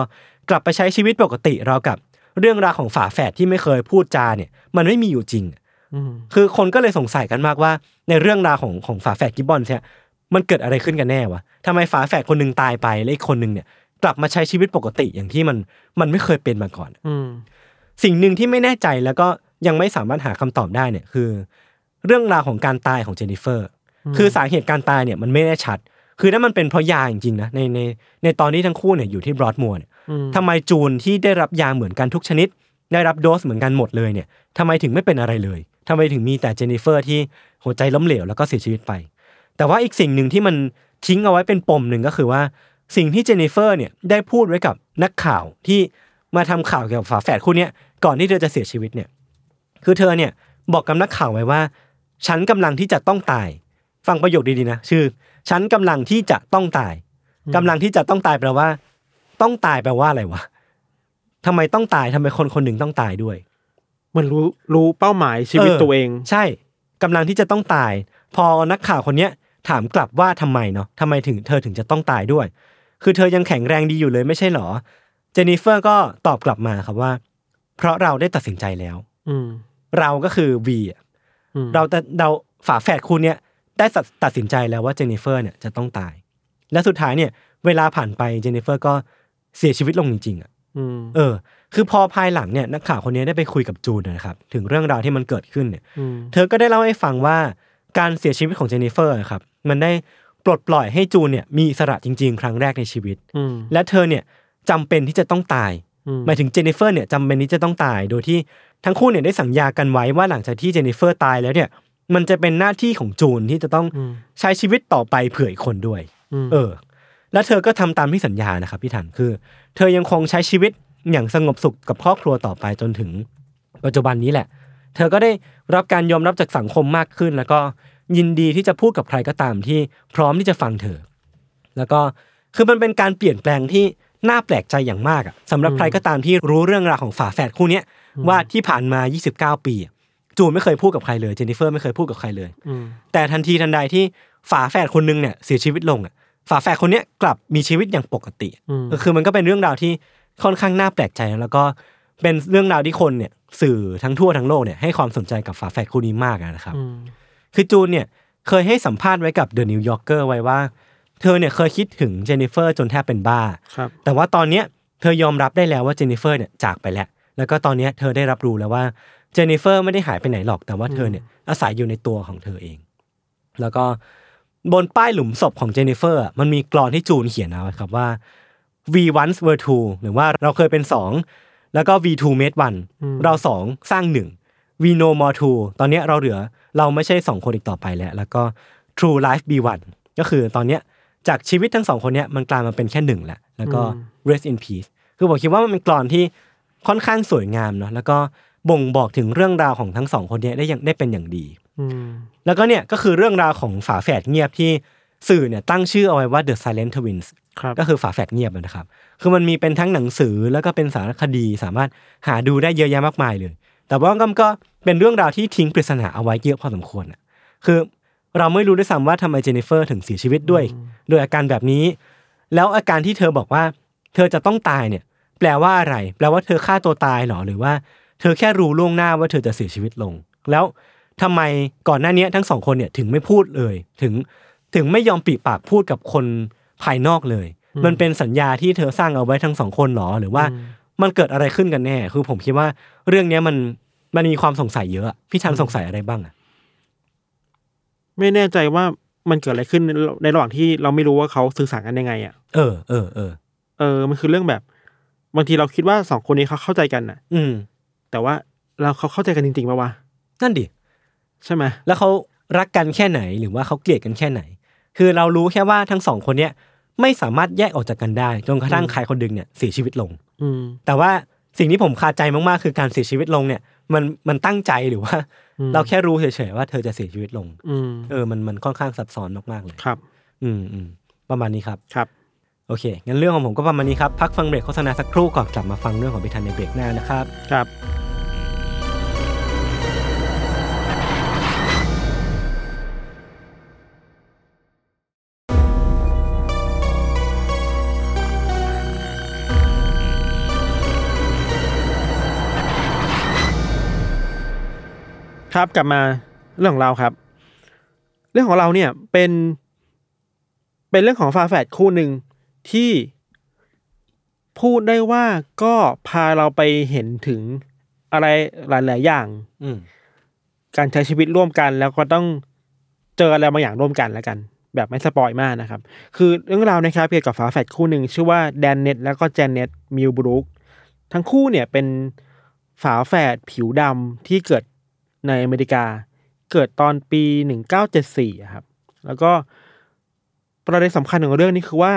กลับไปใช้ชีวิตปกติเราวกับ เรื่องราวของฝาแฝดที่ไม่เคยพูดจาเนี่ยมันไม่มีอยู่จริงอะอืมคือคนก็เลยสงสัยกันมากว่าในเรื่องราวของของฝาแฝดกิบบอนเนี่ยมันเกิดอะไรขึ้นกันแน่วะทำไมฝาแฝดคนหนึ่งตายไปและอีกคนหนึ่งเนี่ย กลับมาใช้ชีวิตปกติอย่างที่มันมันไม่เคยเป็นมาก่อนอืมสิ่งหนึ่งที่ไม่แน่ใจแล้วก็ยังไม่สามารถหาคำตอบได้เนี่ยคือ เรื่องราวของการตายของเจนนิเฟอร์ คือสาเหตุการตายเนี่ยมันไม่แน่ชัด คือถ้ามันเป็นเพราะยาจริงๆนะในในในตอนที่ทั้งคู่เนี่ยอยู่ที่บรอดมัวร์เนี่ยอืม ทำไมจูนที่ได้รับยาเหมือนกันทุกชนิด ได้รับโดสเหมือนกันหมดเลยเนี่ยทำไมถึงไม่เป็นอะไรเลยทำไมถึงมีแต่เจนนิเฟอร์ที่หัวใจล้มเหลวแล้วก็เสียชีวิตไป แต่ว่าอีกสิ่งหนึ่งที่มันทิ้งเอาไว้เป็นปมหนึ่งก็คือว่าสิ่งที่เจนนิเฟอร์เนี่ยได้พูดไว้กับนักข่าวที่มาทำข่าวเกี่ยวกับฝาแฝดคู่นี้ก่อนที่เธอจะเสียชีวิตเนี่ยคือเธอเนี่ยบอกกับนักข่าวไว้ว่า ฉันกำลังที่จะต้องตาย ฟังประโยคดีๆนะ ชื่อ ฉันกำลังที่จะต้องตายกำลังที่จะต้องตายแปลว่า ต้องตายแปลว่าอะไรวะทำไมต้องตายทำไมคนคนหนึ่งต้องตายด้วย มันรู้รู้เป้าหมายชีวิตเออตัวเอง ใช่กำลังที่จะต้องตาย พอนักข่าวคนเนี้ยถามกลับว่าทำไมเนาะทำไมถึงเธอถึงจะต้องตายด้วย คือเธอยังแข็งแรงดีอยู่เลยไม่ใช่หรอ เจนนิเฟอร์ก็ตอบกลับมาครับว่า เพราะเราได้ตัดสินใจแล้ว อืมเราก็คือวีอะอืมเราแต่เราฝาแฝดคู่เนี้ยได้ตัดตัดสินใจแล้วว่าเจนนิเฟอร์เนี่ยจะต้องตาย และสุดท้ายเนี่ย เวลาผ่านไปเจนนิเฟอร์ก็ เสียชีวิตลงจริงๆอะอืมเออ คือพอภายหลังเนี่ยนักข่าวคนนี้ได้ไปคุยกับจูนนะครับ ถึงเรื่องราวที่มันเกิดขึ้นเนี่ยอืมเธอก็ได้เล่าให้ฟังว่าการเสียชีวิตของเจนนิเฟอร์อะครับมันได้ปลดปล่อยให้จูนเนี่ยมีอิสระจริง ๆ ครั้งแรกในชีวิตอืมและเธอเนี่ยจำเป็นที่จะต้องตายอืมหมายถึงเจนนิเฟอร์เนี่ยจำเป็นที่จะต้องตายโดยที่ทั้งคู่เนี่ยได้สัญญากันไว้ว่าหลังจากที่เจนนิเฟอร์ตายแล้วเนี่ย มันจะเป็นหน้าที่ของจูนที่จะต้องอืมใช้ชีวิตต่อไปเผื่ออีกคนด้วยอืมเออ แล้วเธอก็ทำตามที่สัญญานะครับพี่ถันคือ เธอยังคงใช้ชีวิตอย่างสงบสุขกับครอบครัวต่อไปจนถึง ปัจจุบันนี้แหละ เธอก็ได้รับการยอมรับจากสังคมมากขึ้น แล้วก็ยินดีที่จะพูดกับใครก็ตามที่พร้อมที่จะฟังเธอ แล้วก็คือมันเป็นการเปลี่ยนแปลงที่น่าแปลกใจอย่างมากอะสำหรับใครก็ตามที่รู้เรื่องราวของฝาแฝดคู่เนี้ยว่าที่ผ่านมา 29 ปีอะจูนไม่เคยพูดกับใครเลยเจนนิเฟอร์ไม่เคยพูดกับใครเลยอืมแต่ทันทีทันใดที่ฝาแฝดคนนึงเนี่ยเสียชีวิตลงอะ ฝาแฝดคนเนี้ยกลับมีชีวิตอย่างปกติอืมก็คือมันก็เป็นเรื่องราวที่ค่อนข้างน่าแปลกใจแล้วก็เป็นเรื่องราวที่คนเนี่ยสื่อทั้งทั่วทั้งโลกเนี่ยให้ความสนใจกับฝาแฝดคู่นี้มากอะนะครับอืมคือจูนเนี่ยเคยให้สัมภาษณ์ไว้กับ The New Yorker ไว้ว่า เธอเนี่ยเคยคิดถึงเจนนิเฟอร์จนแทบเป็นบ้าครับแต่ว่าตอนเนี้ยเธอยอมรับได้แล้วว่าเจนนิเฟอร์เนี่ยจากไปแล้ว แล้วก็ตอนเนี้ยเธอได้รับรู้แล้วว่าเจนนิเฟอร์ไม่ได้หายไปไหนหรอก แต่ว่าเธอเนี่ยอาศัยอยู่ในตัวของเธอเอง แล้วก็ บนป้ายหลุมศพของเจนนิเฟอร์อะมันมีกรอนที่จูนเขียนเอาไว้ครับว่า we once were two หรือว่าเราเคยเป็นสองแล้วก็ we two made one เราสองสร้างหนึ่ง we no more two ตอนเนี้ยเราเหลือเราไม่ใช่สองคนอีกต่อไปแล้ว แล้วก็ true life be one ก็คือตอนเนี้ยจากชีวิตทั้งสองคนเนี้ยมันกลายมาเป็นแค่หนึ่งแหละ แล้วก็ rest in peace คือผมคิดว่ามันเป็นกรอนที่ค่อนข้างสวยงามเนาะแล้วก็บ่งบอกถึงเรื่องราวของทั้งสองคนเนี้ยได้อย่างได้เป็นอย่างดีอืม แล้วก็เนี่ยก็คือเรื่องราวของฝาแฝดเงียบที่สื่อเนี่ยตั้งชื่อเอาไว้ว่า The Silent Twins ครับก็คือฝาแฝดเงียบนะครับ คือมันมีเป็นทั้งหนังสือแล้วก็เป็นสารคดีสามารถหาดูได้เยอะแยะมากมายเลย แต่ว่าก็ก็เป็นเรื่องราวที่ทิ้งปริศนาเอาไว้เยอะพอสมควรอะ คือเราไม่รู้ด้วยซ้ำว่าทำไมเจนนิเฟอร์ถึงเสียชีวิตด้วย โดยอาการแบบนี้ แล้วอาการที่เธอบอกว่า เธอจะต้องตายเนี่ย แปลว่าอะไร แปลว่าเธอฆ่าตัวตายเหรอ หรือว่า เธอแค่รู้ล่วงหน้าว่าเธอจะเสียชีวิตลง แล้ว ทำไมก่อนหน้านี้ทั้งสองคนเนี่ยถึงไม่พูดเลย ถึงถึงไม่ยอมปิดปากพูดกับคนภายนอกเลย มันเป็นสัญญาที่เธอสร้างเอาไว้ทั้งสองคนเหรอหรือว่ามันเกิดอะไรขึ้นกันแน่ คือผมคิดว่าเรื่องเนี้ยมันมันมีความสงสัยเยอะอะพี่ชันสงสัยอะไรบ้างอะไม่แน่ใจว่ามันเกิดอะไรขึ้นในในระหว่างที่เราไม่รู้ว่าเขาสื่อสารกันยังไงอะเออเออเออเออ มันคือเรื่องแบบบางทีเราคิดว่าสองคนนี้เขาเข้าใจกันน่ะ อืม แต่ว่าเราเขาเข้าใจกันจริงๆปะวะนั่นดิ ใช่ไหมแล้วเขารักกันแค่ไหนหรือว่าเขาเกลียดกันแค่ไหน คือเรารู้แค่ว่าทั้งสองคนเนี้ยไม่สามารถแยกออกจากกันได้จนกระทั่งใครคนหนึ่งเนี่ยเสียชีวิตลง อืม แต่ว่าสิ่งที่ผมคาใจมากๆ คือการเสียชีวิตลงเนี่ยมันมันตั้งใจหรือว่า อืม เราแค่รู้เฉยๆว่าเธอจะเสียชีวิตลง อืมเออมันมันค่อนข้างซับซ้อนมากๆเลย ครับอืมอืมประมาณนี้ครับ ครับ โอเค งั้นเรื่องของผมก็ประมาณนี้ครับ พักฟังเบรกโฆษณาสักครู่ก่อนกลับมาฟังเรื่องของพิธันในเบรกหน้านะครับ ครับ ครับกลับมาเรื่องของเราครับ เรื่องของเราเนี่ยเป็น เป็นเรื่องของฝาแฝดคู่หนึ่งที่พูดได้ว่าก็พาเราไปเห็นถึงอะไรหลาย ๆ อย่าง อืมการใช้ชีวิตร่วมกันแล้วก็ต้องเจออะไรบางอย่างร่วมกันแล้วกัน แบบไม่สปอยมากนะครับ คือเรื่องราวนะครับเกี่ยวกับฝาแฝดคู่หนึ่งชื่อว่าแดนเนตต์แล้วก็แจนเนตต์มิลบรูคทั้งคู่เนี่ยเป็นฝาแฝดผิวดำที่เกิด ในอเมริกา เกิดตอนปีหนึ่งเก้าเจ็ดสี่ครับ แล้วก็ประเด็นสำคัญของเรื่องนี้คือว่า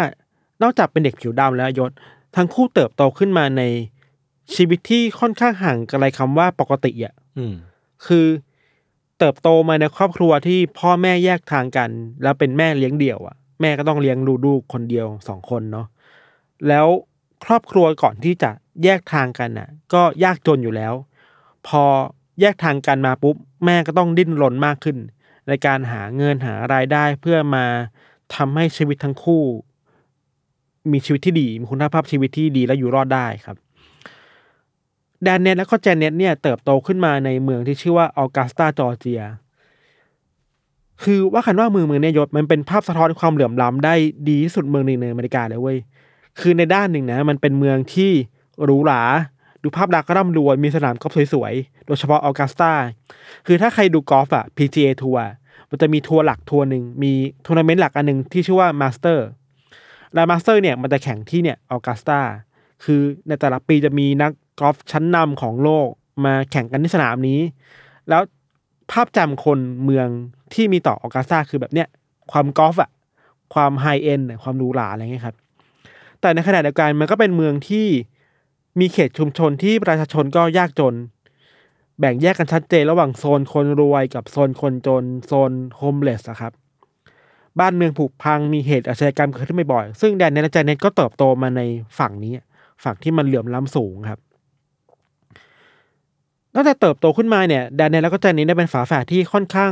นอกจากเป็นเด็กผิวดำแล้วยศ ทั้งคู่เติบโตขึ้นมาในชีวิตที่ค่อนข้างห่างไกลคำว่าปกติอะอืมคือเติบโตมาในครอบครัวที่พ่อแม่แยกทางกัน แล้วเป็นแม่เลี้ยงเดี่ยวอะแม่ก็ต้องเลี้ยงดูลูกคนเดียวสองคนเนาะแล้วครอบครัวก่อนที่จะแยกทางกันน่ะ ก็ยากจนอยู่แล้ว พอ แยกทางกันมาปุ๊บแม่ก็ต้องดิ้นรนมากขึ้น ในการหาเงินหารายได้เพื่อมาทำให้ชีวิตทั้งคู่ มีชีวิตที่ดีมีคุณภาพชีวิตที่ดีและอยู่รอดได้ครับแดนเน็ตและก็แจนเน็ตเนี่ยเติบโตขึ้นมาในเมืองที่ชื่อว่าออกัสตาจอร์เจีย คือว่าคันว่าเมืองเมืองเนี่ยยศมันเป็นภาพสะท้อนความเหลื่อมล้ำได้ดีที่สุดเมืองหนึ่งในอเมริกาเลยเว้ย คือในด้านหนึ่งนะ มันเป็นเมืองที่หรูหรา ดูภาพลักษณ์ร่ำรวยมีสนามกอล์ฟสวยๆ โดยเฉพาะออกัสตาคือถ้าใครดูกอล์ฟอะ PGA ทัวร์มันจะมีทัวร์หลักทัวร์หนึ่งมีทัวร์นาเมนต์หลักอันหนึ่งที่ชื่อว่า Masters และ Masters เนี่ยมันจะแข่งที่เนี่ยออกัสตาคือในแต่ละปีจะมีนักกอล์ฟชั้นนำของโลกมาแข่งกันที่สนามนี้ แล้วภาพจำคนเมืองที่มีต่อออกัสตาคือแบบเนี้ยความกอล์ฟอะความ high-end ความหรูหราอะไรเงี้ยครับแต่ในขณะเดียวกันมันก็เป็นเมืองที่ มีเขตชุมชนที่ประชาชนก็ยากจน แบ่งแยกกันชัดเจนระหว่างโซนคนรวยกับโซนคนจน โซน homeless อะครับ บ้านเมืองผุพังมีเหตุอาชญากรรมเกิดขึ้นบ่อยๆซึ่งแดนเนลและแจนเน็ตก็เติบโตมาในฝั่งนี้ ฝั่งที่มันเหลื่อมล้ำสูงครับตั้งแต่เติบโตขึ้นมาเนี่ยแดนเนลแล้วก็แจนเน็ตได้เป็นฝาแฝดที่ค่อนข้าง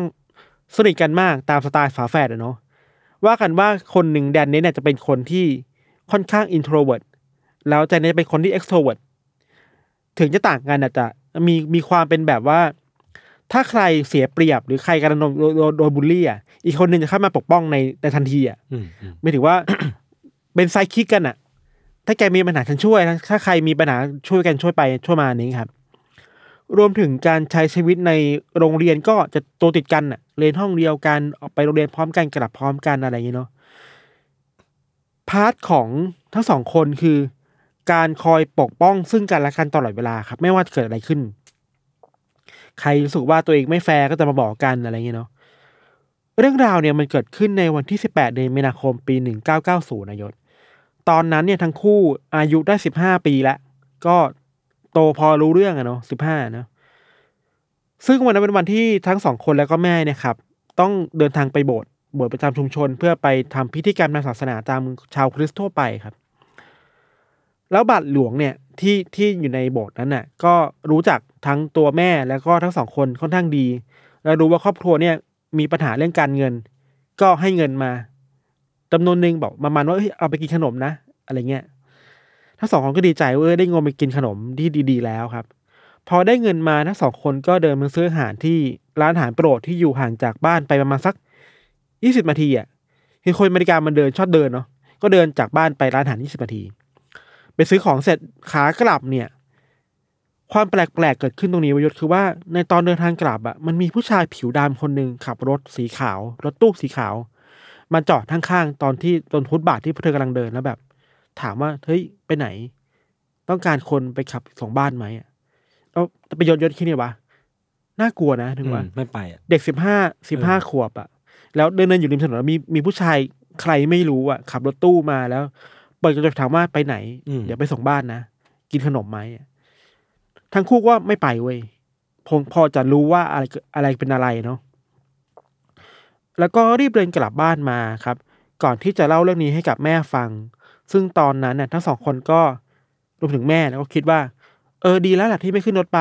สนิทกันมากตามสไตล์ฝาแฝดอะเนาะว่ากันว่าคนหนึ่งแดนเน็ตเนี่ยจะเป็นคนที่ค่อนข้าง introvert แล้วแจนเน็ตเป็นคนที่ extrovert ถึงจะต่างกันอาจจะมีมีความเป็นแบบว่า ถ้าใครเสียเปรียบหรือใครกำลังโดนโดนโดนบูลลี่อะอีกคนหนึ่งจะเข้ามาปกป้องในในทันทีอะอืมอืมไม่ถือว่าเป็น psychic กันอะถ้าแกมีปัญหาฉันช่วยนะถ้าใครมีปัญหาช่วยกันช่วยไปช่วยมานี้ครับ รวมถึงการใช้ชีวิตในโรงเรียนก็จะตัวติดกันอะเรียนห้องเดียวกันออกไปโรงเรียนพร้อมกันกลับพร้อมกันอะไรอย่างเงี้ยเนาะ part ของทั้งสองคนคือ การคอยปกป้องซึ่งกันและกันตลอดเวลาครับ ไม่ว่าจะเกิดอะไรขึ้น ใครรู้สึกว่าตัวเองไม่แฟร์ก็จะมาบอกกันอะไรอย่างเงี้ยเนาะเรื่องราวเนี่ยมันเกิดขึ้นในวันที่ 18 เดือนมีนาคมปี 1990นายศ ตอนนั้นเนี่ยทั้งคู่อายุได้ 15 ปีแล้ว ก็โตพอรู้เรื่องอะเนาะ15เนาะซึ่งวันนั้นเป็นวันที่ทั้งสองคนแล้วก็แม่เนี่ยครับ ต้องเดินทางไปโบสถ์โบสถ์ประจำชุมชน เพื่อไปทำพิธีกรรมทางศาสนาตามชาวคริสต์ทั่วไปครับ แล้วบาทหลวงเนี่ยที่ที่อยู่ในโบสถ์นั้นน่ะก็รู้จักทั้งตัวแม่แล้วก็ทั้งสองคนค่อนข้างดี แล้วรู้ว่าครอบครัวเนี่ยมีปัญหาเรื่องการเงิน ก็ให้เงินมาจำนวนหนึ่งบอกประมาณว่าเอ้ยเอาไปกินขนมนะ อะไรเงี้ยทั้งสองคนก็ดีใจว่าเออได้เงินไปกินขนมที่ดี ๆ แล้วครับ พอได้เงินมาทั้งสองคนก็เดินมาซื้ออาหารที่ร้านอาหารโปรดที่อยู่ห่างจากบ้านไปประมาณสักยี่สิบนาทีอะคือคนอเมริการมันเดินชอบเดินเนาะก็เดินจากบ้านไปร้านอาหารยี่สิบนาที ซื้อของเสร็จขากลับเนี่ย ความแปลกๆเกิดขึ้นตรงนี้วรยศคือว่าในตอนเดินทางกลับอะมันมีผู้ชายผิวดำคนหนึ่งขับรถสีขาว รถตู้สีขาว มาจอดข้างๆตอนที่ตนฟุตบาทที่เธอกำลังเดินแล้วแบบ ถามว่าเฮ้ยไปไหน ต้องการคนไปขับส่งบ้านไหมอะแล้วประโยชน์ยศแค่นี้วะน่ากลัวนะถึงว่าไม่ไปอะเด็กสิบห้าสิบห้าขวบอะแล้วเดินเดินอยู่ริมถนนแล้วมีมีผู้ชายใครไม่รู้อะขับรถตู้มาแล้ว เปิดกระจกถามว่าไปไหนอืมเดี๋ยวไปส่งบ้านนะ กินขนมไหมอะทั้งคู่ก็ไม่ไปเว้ยพงพอจะรู้ว่าอะไรอะไรเป็นอะไรเนาะแล้วก็รีบเดินกลับบ้านมาครับ ก่อนที่จะเล่าเรื่องนี้ให้กับแม่ฟัง ซึ่งตอนนั้นน่ะทั้งสองคนก็รวมถึงแม่แล้วก็คิดว่า เออดีแล้วแหละที่ไม่ขึ้นรถไป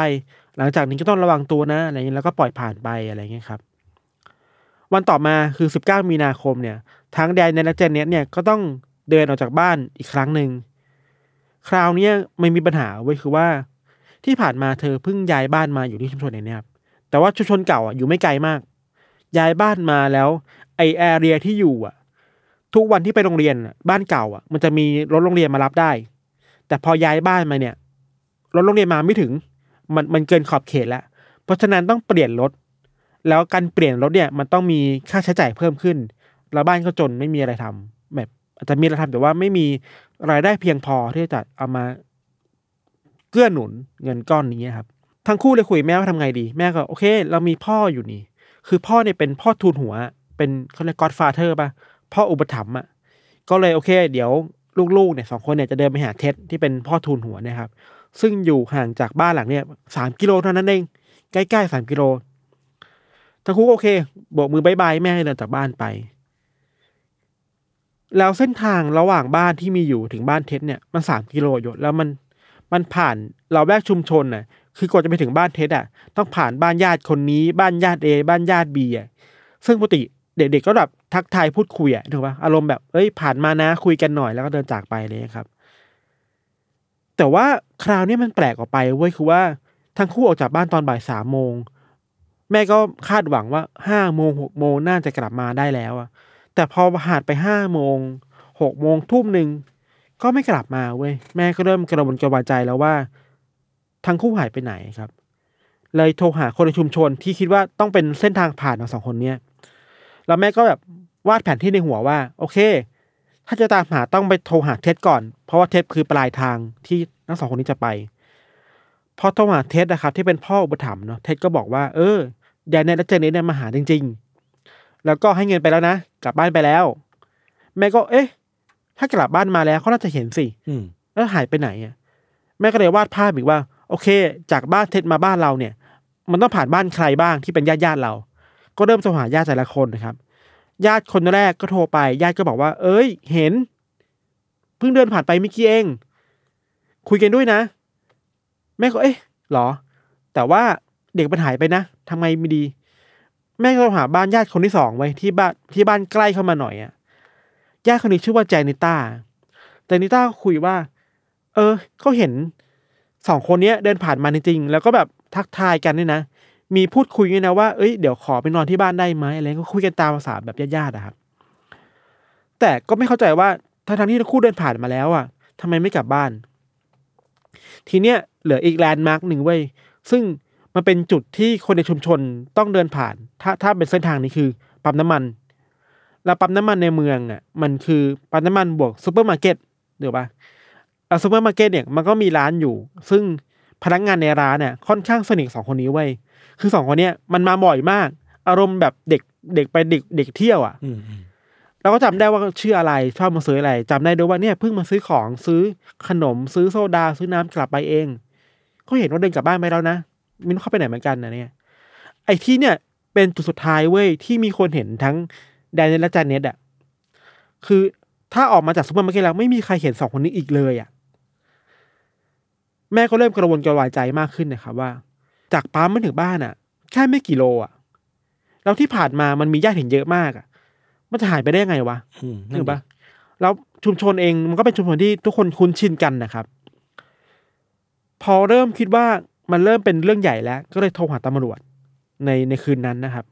หลังจากนี้ก็ต้องระวังตัวนะอะไรอย่างนี้แล้วก็ปล่อยผ่านไปอะไรอย่างเงี้ยครับ วันต่อมาคือ 19 มีนาคมเนี่ย ทั้งแดนและเจนเน็ตเนี่ยก็ต้อง เดินออกจากบ้านอีกครั้งหนึ่งคราวนี้ไม่มีปัญหาไว้คือว่า ที่ผ่านมาเธอเพิ่งย้ายบ้านมาอยู่ที่ชุมชนเนี่ยครับแต่ว่าชุมชนเก่าอะอยู่ไม่ไกลมาก ย้ายบ้านมาแล้วไอแอเรียที่อยู่อะ ทุกวันที่ไปโรงเรียนบ้านเก่าอะ มันจะมีรถโรงเรียนมารับได้ แต่พอย้ายบ้านมาเนี่ยรถโรงเรียนมาไม่ถึง มันมันเกินขอบเขตแล้ว เพราะฉะนั้นต้องเปลี่ยนรถ แล้วการเปลี่ยนรถเนี่ยมันต้องมีค่าใช้จ่ายเพิ่มขึ้น แล้วบ้านก็จนไม่มีอะไรทำแบบ อาจจะมีอะไรทำแต่ว่าไม่มีรายได้เพียงพอที่จะเอามาเกื้อหนุนเงินก้อนนี้ครับ ทั้งคู่เลยคุยแม่ว่าทำไงดี แม่ก็โอเค เรามีพ่ออยู่นี่ คือพ่อเนี่ยเป็นพ่อทูลหัว เป็นเขาเรียก godfather ป่ะ พ่ออุปถัมภ์อะ ก็เลยโอเค เดี๋ยวลูกๆเนี่ยสองคนเนี่ยจะเดินไปหาเท็ดที่เป็นพ่อทูลหัวนะครับ ซึ่งอยู่ห่างจากบ้านหลังเนี่ยสามกิโลเท่านั้นเอง ใกล้ๆสามกิโล ทั้งคู่โอเคโบกมือ bye bye แม่เดินจากบ้านไป แล้วเส้นทางระหว่างบ้านที่มีอยู่ถึงบ้านเท็ดเนี่ยมันสามกิโลอยู่แล้วมันมันผ่านละแวกชุมชนน่ะคือกว่าจะไปถึงบ้านเท็ดอะต้องผ่านบ้านญาติคนนี้บ้านญาติเอบ้านญาติบีอะซึ่งปกติเด็กๆก็แบบทักทายพูดคุยอะถูกปะอารมณ์แบบเอ้ยผ่านมานะคุยกันหน่อยแล้วก็เดินจากไปเลยครับ แต่ว่าคราวนี้มันแปลกออกไปเว้ยคือว่าทั้งคู่ออกจากบ้านตอนบ่ายสามโมงแม่ก็คาดหวังว่าห้าโมงหกโมงน่าจะกลับมาได้แล้วอะ แต่พอผ่านไปห้าโมงหกโมงทุ่มหนึ่งก็ไม่กลับมาเว้ยแม่ก็เริ่มกระวนกระวายใจแล้วว่า ทั้งคู่หายไปไหนครับ เลยโทรหาคนในชุมชนที่คิดว่าต้องเป็นเส้นทางผ่านของสองคนเนี้ยแล้วแม่ก็แบบวาดแผนที่ในหัวว่า โอเค ถ้าจะตามหาต้องไปโทรหาเท็ดก่อน เพราะว่าเท็ดคือปลายทางที่ทั้งสองคนนี้จะไปพอโทรหาเท็ดนะครับ ที่เป็นพ่ออุปถัมภ์เนาะเท็ดก็บอกว่าเออแดนเนลและเจนนี่เนี่ยมาหาจริงๆ แล้วก็ให้เงินไปแล้วนะ กลับบ้านไปแล้ว แม่ก็เอ๊ะ ถ้ากลับบ้านมาแล้วเขาน่าจะเห็นสิอืมแล้วหายไปไหนอะแม่ก็เลยวาดภาพอีกว่า โอเค จากบ้านเท็ดมาบ้านเราเนี่ย มันต้องผ่านบ้านใครบ้างที่เป็นญาติญาติๆเรา ก็เริ่มโทรหาญาติแต่ละคนนะครับ ญาติคนแรกก็โทรไป ญาติก็บอกว่า เอ้ย เห็น เพิ่งเดินผ่านไปเมื่อกี้เอง คุยกันด้วยนะ แม่ก็เอ๊ะเหรอ แต่ว่าเด็กมันหายไปนะทำไมไม่ดี แม่ก็หาบ้านญาติคนที่สองไว้ที่บ้านที่บ้านใกล้เข้ามาหน่อยอะญาติคนนี้ชื่อว่าแจนิต้าแจนิต้าก็คุยว่า เออเขาเห็นสองคนเนี้ยเดินผ่านมาจริงๆแล้วก็แบบทักทายกันด้วยนะ มีพูดคุยกันนะว่าเอ้ยเดี๋ยวขอไปนอนที่บ้านได้ไหมอะไรก็คุยกันตามภาษาแบบญาติๆอะครับ แต่ก็ไม่เข้าใจว่าทั้งที่ทั้งคู่เดินผ่านมาแล้วอะทำไมไม่กลับบ้าน ทีเนี้ยเหลืออีก landmark หนึ่งเว้ยซึ่ง มันเป็นจุดที่คนในชุมชนต้องเดินผ่าน ถ้าถ้าเป็นเส้นทางนี้คือปั๊มน้ำมันแล้วปั๊มน้ำมันในเมืองอะมันคือปั๊มน้ำมันบวกซูเปอร์มาร์เก็ตเดี๋ยวปะแล้วซูเปอร์มาร์เก็ตเนี่ยมันก็มีร้านอยู่ ซึ่งพนักงานในร้านเนี่ยค่อนข้างสนิทสองคนนี้เว้ยคือสองคนเนี้ยมันมาบ่อยมาก อารมณ์แบบเด็กเด็กไปเด็กเด็กเที่ยวอะอืมอืมเราก็จำได้ว่าชื่ออะไรชอบมาซื้ออะไรจำได้ด้วยว่าเนี่ยเพิ่งมาซื้อของซื้อขนมซื้อโซดาซื้อน้ำกลับไปเอง ก็เห็นว่าเดินกลับบ้านไปแล้วนะ ไม่เห็นเข้าไปไหนเหมือนกันนะเนี่ย ไอ้ที่เนี่ย เป็นจุดสุดท้ายเว้ยที่มีคนเห็นทั้งแดนเนลและแจนเน็ตอะคือถ้าออกมาจากซูเปอร์มาร์เก็ตแล้วไม่มีใครเห็นสองคนนี้อีกเลยอะแม่ก็เริ่มกระวนกระวายใจมากขึ้นนะครับว่า จากปั๊มมาถึงบ้านอะแค่ไม่กี่โลอะแล้วที่ผ่านมามันมีญาติเห็นเยอะมากอะมันจะหายไปได้ยังไงวะอืมนึกปะแล้วชุมชนเองมันก็เป็นชุมชนที่ทุกคนคุ้นชินกันนะครับ พอเริ่มคิดว่า มันเริ่มเป็นเรื่องใหญ่แล้ว ก็เลยโทรหาตำรวจในในคืนนั้นนะครับ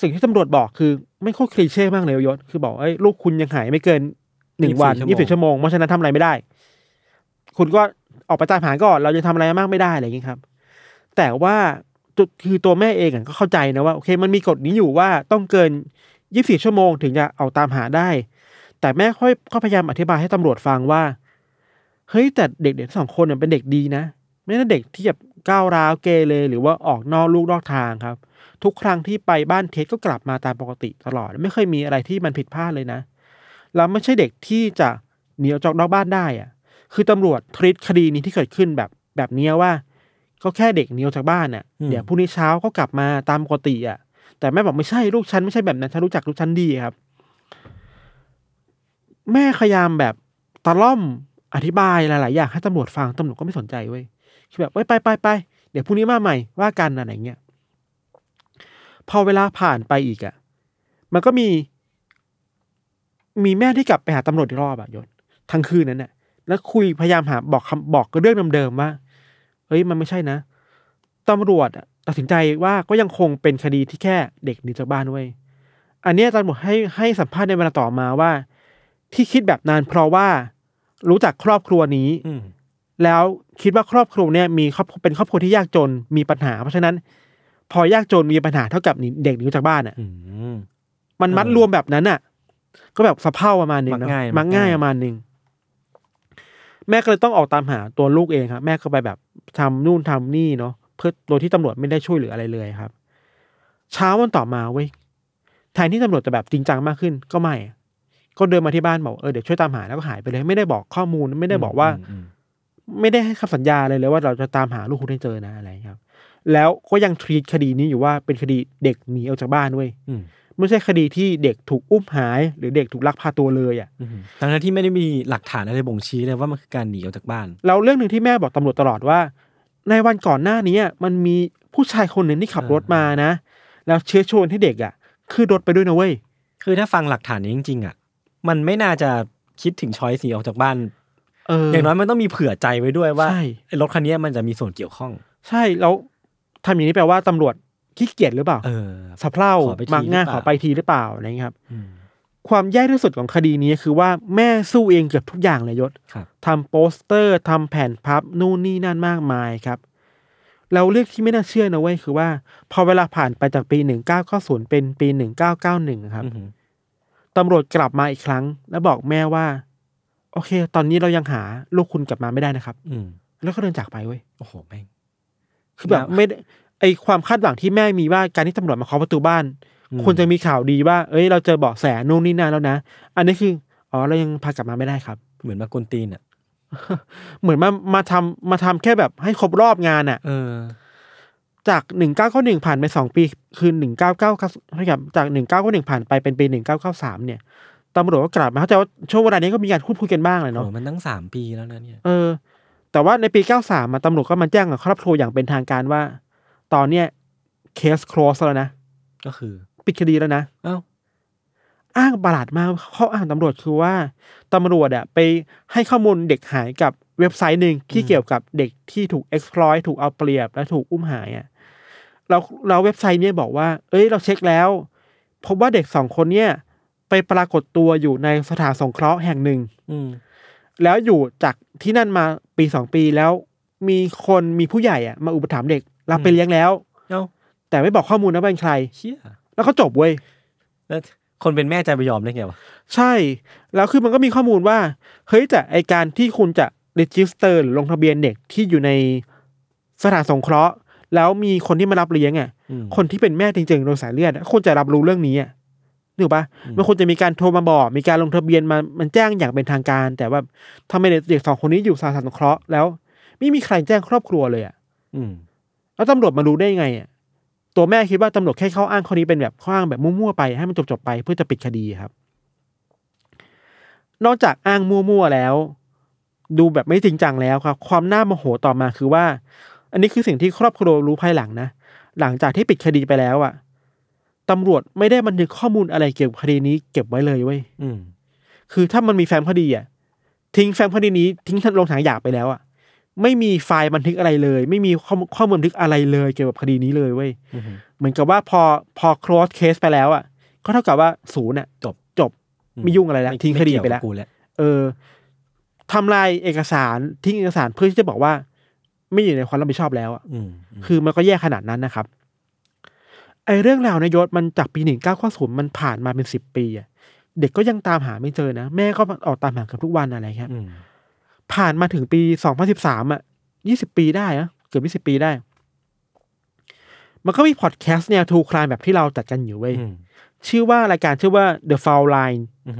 สิ่งที่ตำรวจบอกคือไม่โคตรคลีเช่มากเลยยศคือบอกเอ้ยลูกคุณยังหายไม่เกินหนึ่งวันยี่สิบชั่วโมงเพราะฉะนั้นทำอะไรไม่ได้ คุณก็ออกไปตามหาก่อนเราจะทำอะไรมากไม่ได้อะไรอย่างนี้ครับ แต่ว่าจุดคือตัวแม่เองอะก็เข้าใจนะว่าโอเค มันมีกฎนี้อยู่ว่าต้องเกินยี่สิบชั่วโมงถึงจะเอาตามหาได้ แต่แม่ค่อยก็พยายามอธิบายให้ตำรวจฟังว่า เฮ้ยแต่เด็กๆทั้งสองคนเนี่ยเป็นเด็กดีนะ ไม่ใช่เด็กที่แบบก้าวร้าวเกเรหรือว่าออกนอกลูกนอกทางครับ ทุกครั้งที่ไปบ้านเท็ดก็กลับมาตามปกติตลอด ไม่เคยมีอะไรที่มันผิดพลาดเลยนะแล้วไม่ใช่เด็กที่จะหนีออกจากนอกบ้านได้อะคือตำรวจทริตคดีนี้ที่เกิดขึ้นแบบแบบเนี้ยว่าก็แค่เด็กหนีออกจากบ้านน่ะเดี๋ยวพรุ่งนี้เช้าก็กลับมาตามปกติอะ แต่แม่บอกไม่ใช่ลูกฉันไม่ใช่แบบนั้นฉันรู้จักลูกฉันดีครับ แม่พยายามแบบตะล่อม อธิบายหลาย ๆ อย่างให้ตำรวจฟังตำรวจก็ไม่สนใจเว้ยคือแบบเอ้ยไปไปไปเดี๋ยวพรุ่งนี้มาใหม่ว่ากันอะไรเงี้ยพอเวลาผ่านไปอีกอะ่ะ มันก็มี มีแม่ที่กลับไปหาตำรวจอีกรอบอะยศทั้งคืนนั้นน่ะ แล้วคุยพยายามหาบอกคำบอกเรื่องเดิมๆว่าเฮ้ยมันไม่ใช่นะตำรวจตัดสินใจว่าก็ยังคงเป็นคดีที่แค่เด็กหนีจากบ้านเว้ยอันเนี้ยตำรวจให้ให้สัมภาษณ์ในเวลาต่อมาว่า ที่คิดแบบนั้นเพราะว่า รู้จักครอบครัวนี้อืมแล้วคิดว่าครอบครัวเนี่ยมีครอบเป็นครอบครัวที่ยากจนมีปัญหา เพราะฉะนั้น พอยากจนมีปัญหาเท่ากับหนีเด็กหนีจากบ้านอะอืมมันมัดเออรวมแบบนั้นอะ ก็แบบสะเพร่าประมาณหนึงมักเนอะง่ายมักง่ายมักง่ายประมาณหนึงแม่ก็เลยต้องออกตามหาตัวลูกเองครับแม่ก็ไปแบบทำนู่นทำนี่เนาะเพื่อโดยที่ตำรวจไม่ได้ช่วยเหลืออะไรเลยครับ เช้าวันต่อมาเว้ยแทนที่ตำรวจจะแบบจริงจังมากขึ้น ก็ไม่อะ ก็เดินมาที่บ้านบอกเออเดี๋ยวช่วยตามหาแล้วก็หายไปเลย ไม่ได้บอกข้อมูลไม่ได้บอกว่าอืมไม่ได้ให้คำสัญญาเลยเลยว่าเราจะตามหาลูกคุณให้เจอนะอะไรครับ แล้วก็ยังทรีตคดีนี้อยู่ว่าเป็นคดีเด็กหนีออกจากบ้านเว้ยอืมไม่ใช่คดีที่เด็กถูกอุ้มหายหรือเด็กถูกลักพาตัวเลยอะอืมทั้งๆที่ไม่ได้มีหลักฐานอะไรบ่งชี้เลยว่ามันคือการหนีออกจากบ้านแล้วเรื่องหนึ่งที่แม่บอกตำรวจตลอดว่า ในวันก่อนหน้านี้อะมันมีผู้ชายคนหนึ่งที่ขับรถมานะ แล้วเชื้อชวนให้เด็กอะขึ้นรถไปด้วยนะเว้ย คือถ้าฟังหลักฐานนี้จริงๆอะ มันไม่น่าจะคิดถึงช้อยสีออกจากบ้านเออออย่างน้อยมันต้องมีเผื่อใจไว้ด้วยว่าใช่ไอ้รถคันนี้มันจะมีส่วนเกี่ยวข้อง ใช่แล้วทำอย่างนี้แปลว่าตำรวจขี้เกียจหรือเปล่าเออสะเพร่าขอไปทีมักง่ายหรือเปขล่าอไปทีหรือเปล่าอะไรอย่างเงี้ยครับอืมความแย่ที่สุดของคดีนี้คือว่าแม่สู้เองเกือบทุกอย่างเลยยศครับทำโปสเตอร์ทำแผ่นพับนู่นนี่นั่นมากมายครับ เราเรื่องที่ไม่น่าเชื่อนะเว้ยคือว่า พอเวลาผ่านไปจากปีหนึ่งเก้าเก้าศูนย์เป็นปีหนึ่งเก้าเก้าหนึ่งครับอือหือ ตำรวจกลับมาอีกครั้ง แล้วบอกแม่ว่า โอเค ตอนนี้เรายังหาลูกคุณกลับมาไม่ได้นะครับ อืมแล้วก็เดินจากไปเว้ยโอ้โหแม่งคือแบบแล้วไม่ได้ไอความคาดหวังที่แม่มีว่าการที่ตำรวจมาเคาะประตูบ้านอืมควรจะมีข่าวดีว่า เอ้ย เราเจอเบาะแสนู่นนี่นั่นแล้วนะ อันนี้คืออ๋อเรายังพากลับมาไม่ได้ครับ เหมือนมากวนตีนอะ เหมือนมามาทำมาทำแค่แบบให้ครบรอบงานอะเออ จากหนึ่งเก้าเก้าหนึ่งผ่านไปสองปี คือหนึ่งเก้าเก้าครับจากหนึ่งเก้าเก้าหนึ่งผ่านไปเป็นปีหนึ่งเก้าเก้าสามเนี่ยตำรวจก็กลับมาเข้าใจว่าช่วงเวลานี้ก็มีการพูดคุยกันบ้างเลยโอ้เนาะมันตั้งสามปีแล้วนะเนี่ยเออ แต่ว่าในปีเก้าสามตำรวจก็มาแจ้งกับครอบครัวอย่างเป็นทางการว่า ตอนเนี้ยเคส close แล้วนะ ก็คือ ปิดคดีแล้วนะเอ้าอ้างประหลาดมากข้ออ้างตำรวจคือว่าตำรวจอะไปให้ข้อมูลเด็กหายกับเว็บไซต์หนึ่งที่เกี่ยวกับเด็กที่ถูก exploit ถูกเอาเปรียบและถูกอุ้มหายอะ แล้วเราเว็บไซต์เนี้ยบอกว่า เอ้ยเราเช็คแล้วพบว่าเด็กสองคนเนี่ยไปปรากฏตัวอยู่ในสถานสงเคราะห์แห่งหนึ่ง อืมแล้วอยู่จากที่นั่นมาปีสองปีแล้ว มีคนมีผู้ใหญ่อะมาอุปถัมภ์เด็กรับไปเลี้ยงแล้วเอ้าแต่ไม่บอกข้อมูลนะว่าเป็นใคร เชี่ยแล้วก็จบเว้ยแล้วคนเป็นแม่ใจไปยอมได้ไงวะใช่ แล้วคือมันก็มีข้อมูลว่า เฮ้ยแต่ไอการที่คุณจะ register หรือลงทะเบียนเด็กที่อยู่ในสถานสงเคราะห์ แล้วมีคนที่มารับเลี้ยงอะอืมคนที่เป็นแม่จริงๆโดยสายเลือดอะควรจะรับรู้เรื่องนี้อะนึกปะอืมมันควรจะมีการโทรมาบอก มีการลงทะเบียนมามันแจ้งอย่างเป็นทางการ แต่ว่าทำไมเด็กสองคนนี้อยู่สถานสงเคราะห์แล้ว ไม่มีใครแจ้งครอบครัวเลยอะอืมแล้วตำรวจมารู้ได้ไงอะตัวแม่คิดว่าตำรวจแค่เข้าอ้างข้อนี้เป็นแบบข้ออ้างแบบมั่วๆไปให้มันจบๆไปเพื่อจะปิดคดีครับ นอกจากอ้างมั่วๆแล้ว ดูแบบไม่จริงจังแล้วครับ ความน่าโมโหต่อมาคือว่า อันนี้คือสิ่งที่ครอบครัวรู้ภายหลังนะ หลังจากที่ปิดคดีไปแล้วอะตำรวจไม่ได้บันทึกข้อมูลอะไรเกี่ยวกับคดีนี้เก็บไว้เลยเว้ยอืมคือถ้ามันมีแฟ้มคดีอะทิ้งแฟ้มคดีนี้ทิ้งลงถังขยะไปแล้วอะไม่มีไฟล์บันทึกอะไรเลย ไม่มีข้อมูลข้อมูลบันทึกอะไรเลยเกี่ยวกับคดีนี้เลยเว้ยอืมเหมือนกับว่าพอพอ close case ไปแล้วอะ ก็เท่ากับว่าศูนย์อะจบจบไม่ยุ่งอะไรแล้วม่ทิ้งคดีไปแล้วม่เกี่ยกับกูแล้วเออทำลายเอกสารทิ้งเอกสารเพื่อที่จะบอกว่า ไม่อยู่ในความรับผิดชอบแล้วอะอืมมคือมันก็แย่ขนาดนั้นนะครับ ไอเรื่องราวในยศมันจากปีหนึ่งเก้าข้อศูนย์มันผ่านมาเป็นสิบปีอะเด็กก็ยังตามหาไม่เจอนะ แม่ก็ออกตามหาเกือบทุกวันอะไรครับอืมผ่านมาถึงปีสองพันสิบสามอะยี่สิบปีได้อะเกือบยี่สิบปีได้ มันก็มีพอดแคสต์แนวทูคลายแบบที่เราจัดกันอยู่เว้ยอืมชื่อว่ารายการชื่อว่า The Foul Line อืม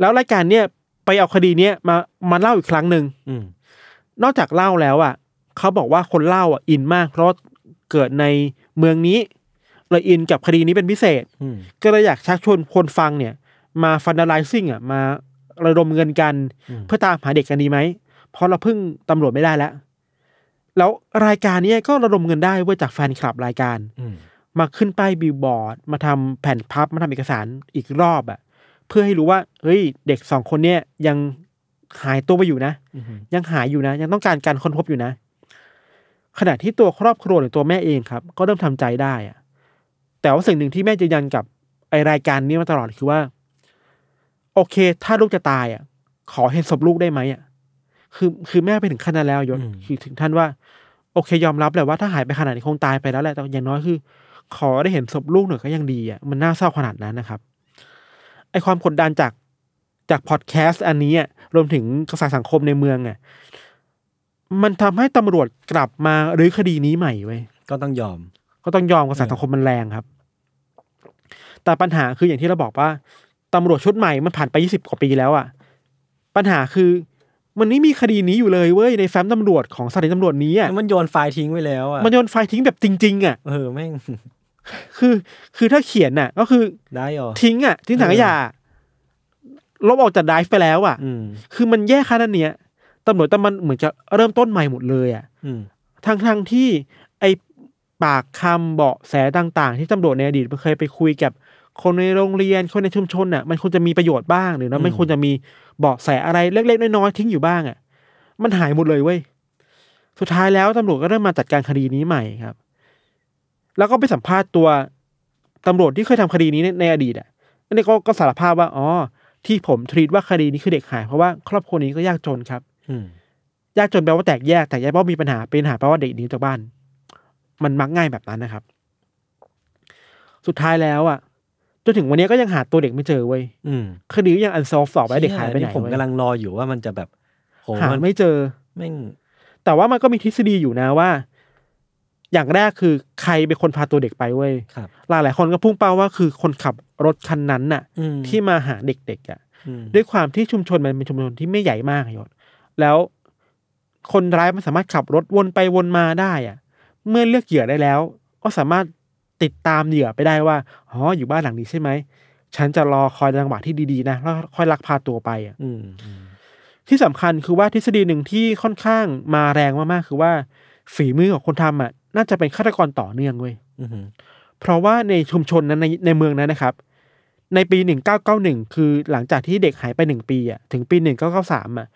แล้วรายการเนี้ยไปเอาคดีเนี้ยมามาเล่าอีกครั้งหนึ่งอืมนอกจากเล่าแล้วอะ เขาบอกว่าคนเล่าอะอินมาก เพราะเกิดในเมืองนี้เลยอินกับคดีนี้เป็นพิเศษอืมก็เลยอยากชักชวนคนฟังเนี่ย มาฟันด a ไลซิ่งอะมาระดมเงินกันอืมเพื่อตามหาเด็กกันดีไหมเพราะเราพึ่งตำรวจไม่ได้แล้ว แล้วรายการเนี้ยก็ระดมเงินได้เว้ยจากแฟนคลับรายการอืมมาขึ้นป้ายบิลบอร์ด มาทำแผ่นพับมาทำเอกสารอีกรอบอะ เพื่อให้รู้ว่า เฮ้ย เด็กสองคนเนี้ยยังหายตัวไปอยู่นะอืมยังหายอยู่นะ ยังต้องการการค้นพบอยู่นะ ขณะที่ตัวครอบครัวหรือตัวแม่เองครับ ก็เริ่มทำใจได้อะแต่ว่าสิ่งหนึ่งที่แม่ยืนยันกับไอรายการนี้มาตลอดคือว่า โอเค ถ้าลูกจะตายอะ ขอเห็นศพลูกได้ไหมอะ คือคือแม่ไปถึงขั้นนั้นแล้วยศอืมคือถึงท่านว่า โอเค ยอมรับแหละว่าถ้าหายไปขนาดนี้คงตายไปแล้วแหละแต่อย่างน้อยคือ ขอได้เห็นศพลูกหน่อยก็ยังดีอะมันน่าเศร้าขนาดนั้นนะครับ ไอความกดดันจากจากพอดแคสต์อันนี้อะรวมถึงกระแสสังคมในเมืองอะ มันทำให้ตำรวจกลับมารื้อคดีนี้ใหม่เว้ยก็ต้องยอม ก็ต้องยอมกระแสสังคมมันแรงครับ แต่ปัญหาคืออย่างที่เราบอกว่าตำรวจชุดใหม่มันผ่านไปยี่สิบกว่าปีแล้วอะ ปัญหาคือ มันไม่มีคดีนี้อยู่เลยเว้ยในแฟ้มตำรวจของสถานีตำรวจนี้อะมันโยนไฟล์ทิ้งไว้แล้วอะมันโยนไฟล์ทิ้งแบบจริง ๆอะเออแม่งคือคือถ้าเขียนน่ะ ก็คือได้หรอทิ้งอะทิ้งถังขยะลบออกจากไดฟ์ไปแล้วอะอืมคือมันแย่ขนาดเนี้ย ตำรวจแต่มันเหมือนจะเริ่มต้นใหม่หมดเลยอะอืมทั้งทั้งที่ไอปากคำเบาะแสต่าง ๆ ที่ตำรวจในอดีตมันเคยไปคุยกับ คนในโรงเรียนคนในชุมชนน่ะ มันควรจะมีประโยชน์บ้างหรือนะมันควรจะมีเบาะแสอะไรเล็ก ๆ น้อยๆทิ้งอยู่บ้างอะ มันหายหมดเลยเว้ยสุดท้ายแล้วตำรวจก็เริ่มมาจัดการคดีนี้ใหม่ครับ แล้วก็ไปสัมภาษณ์ตัวตำรวจที่เคยทำคดีนี้ในในอดีตอะอันนี้ก็ก็สารภาพว่าอ๋อที่ผมทรีตว่าคดีนี้คือเด็กหายเพราะว่าครอบครัวนี้ก็ยากจนครับอืม ยากจนแปลว่าแตกแยกแตกแยกเพราะมีปัญหาเป็นปัญหาแปลว่าเด็กหนีจากบ้าน มันมักง่ายแบบนั้นนะครับ สุดท้ายแล้วอะจนถึงวันนี้ก็ยังหาตัวเด็กไม่เจอเว้ยอืมคดีก็ยังอันซอฟต่อไปเด็กหายไปไหนผมเว้ยกำลังรออยู่ว่ามันจะแบบโหหามันไม่เจอแม่งแต่ว่ามันก็มีทฤษฎีอยู่นะว่า อย่างแรกคือใครเป็นคนพาตัวเด็กไปเว้ยครับหลายหลายๆคนก็พุ่งเป้าว่าคือคนขับรถคันนั้นน่ะอืมที่มาหาเด็กๆอะอืมด้วยความที่ชุมชนมันเป็นชุมชนที่ไม่ใหญ่มากอะยศ แล้วคนร้ายมันสามารถขับรถวนไปวนมาได้อะเมื่อเลือกเหยื่อได้แล้ว ก็สามารถติดตามเหยื่อไปได้ว่าอ๋ออยู่บ้านหลังนี้ใช่ไหมฉันจะรอคอยจังหวะที่ดีๆนะแล้วค่อยลักพาตัวไปอะอืมอืมที่สำคัญคือว่าทฤษฎีหนึ่งที่ค่อนข้างมาแรงมากๆคือว่า ฝีมือของคนทำอะ น่าจะเป็นฆาตกรต่อเนื่องเว้ยอืมเพราะว่าในชุมชนนั้นในในเมืองนั้นนะครับ ในปีหนึ่งเก้าเก้าหนึ่งคือหลังจากที่เด็กหายไปหนึ่งปีอะถึงปีหนึ่งเก้าเก้าสามอะ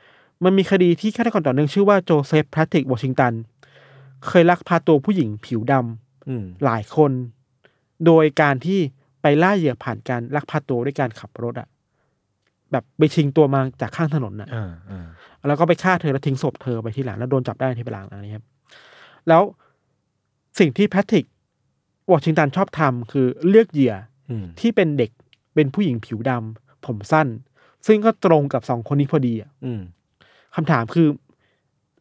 มันมีคดีที่ฆาตกรต่อเนื่องชื่อว่าโจเซฟแพทริกวอชิงตัน เคยลักพาตัวผู้หญิงผิวดำอืมหลายคน โดยการที่ไปล่าเหยื่อผ่านการลักพาตัวด้วยการขับรถอะแบบไปชิงตัวมาจากข้างถนนอะอ่าอ่าแล้วก็ไปฆ่าเธอแล้วทิ้งศพเธอไปที่หลังแล้วโดนจับได้ที่หลังอะไรครับ แล้วสิ่งที่แพทริกวอชิงตันชอบทำคือเลือกเหยื่ออืมที่เป็นเด็กเป็นผู้หญิงผิวดำผมสั้น ซึ่งก็ตรงกับสองคนนี้พอดีอะอืม คำถามคือ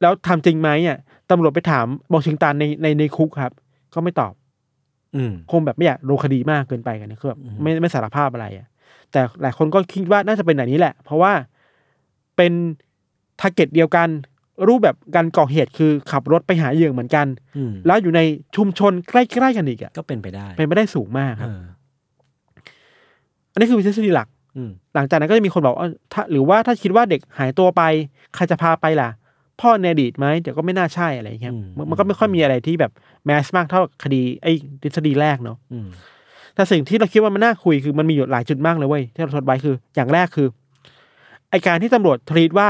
แล้วทำจริงไหมอะตำรวจไปถามวอชิงตันในในในคุกครับ ก็ไม่ตอบ อืมคงแบบไม่อยากลงคดีมากเกินไปกันนะคือแบบอืมไม่ไม่สารภาพอะไรอะ แต่หลายคนก็คิดว่าน่าจะเป็นแบบนี้แหละ เพราะว่าเป็น target เดียวกัน รูปแบบการก่อเหตุคือขับรถไปหาเหยื่อเหมือนกันอืมแล้วอยู่ในชุมชนใกล้ๆกันอีกอะก็เป็นไปได้ เป็นไปได้สูงมากครับเอออันนี้คือทฤษฎีหลักอืม หลังจากนั้นก็จะมีคนบอกว่าถ้าหรือว่าถ้าคิดว่าเด็กหายตัวไป ใครจะพาไปล่ะ พ่อในอดีตไหมเดี๋ยวก็ไม่น่าใช่อะไรอย่างเงี้ยมันมันก็ไม่ค่อยมีอะไรที่แบบ match มากเท่าคดีไอ้ทฤษฎีแรกเนาะอืมแต่สิ่งที่เราคิดว่ามันน่าคุยคือมันมีอยู่หลายจุดมากเลยเว้ยที่เราทดไว้คือ อย่างแรกคือไอ้การที่ตำรวจ treat ว่า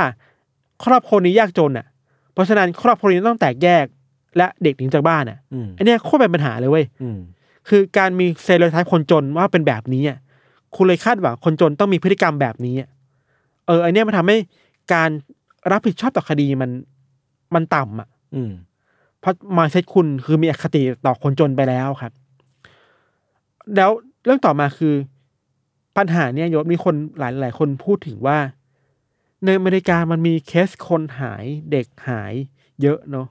ครอบครัวนี้ยากจนอะ เพราะฉะนั้นครอบครัวนี้ต้องแตกแยก และเด็กหนีจากบ้านอะอืมอันเนี้ยโคตรเป็นปัญหาเลยเว้ยอืมคือการมี stereotype คนจนว่าเป็นแบบนี้อะ คุณเลยคาดหวังคนจนต้องมีพฤติกรรมแบบนี้อะเอออันเนี้ยมันทำให้การรับผิดชอบต่อคดีมันมันต่ำอะ อืม เพราะมาเซ็ตคุณคือมีอคติต่อคนจนไปแล้วครับ แล้วเรื่องต่อมาคือ ปัญหาเนี่ยยศมีคนหลายหลายคนพูดถึงว่า ในอเมริกามันมีเคสคนหายเด็กหายเยอะเนาะ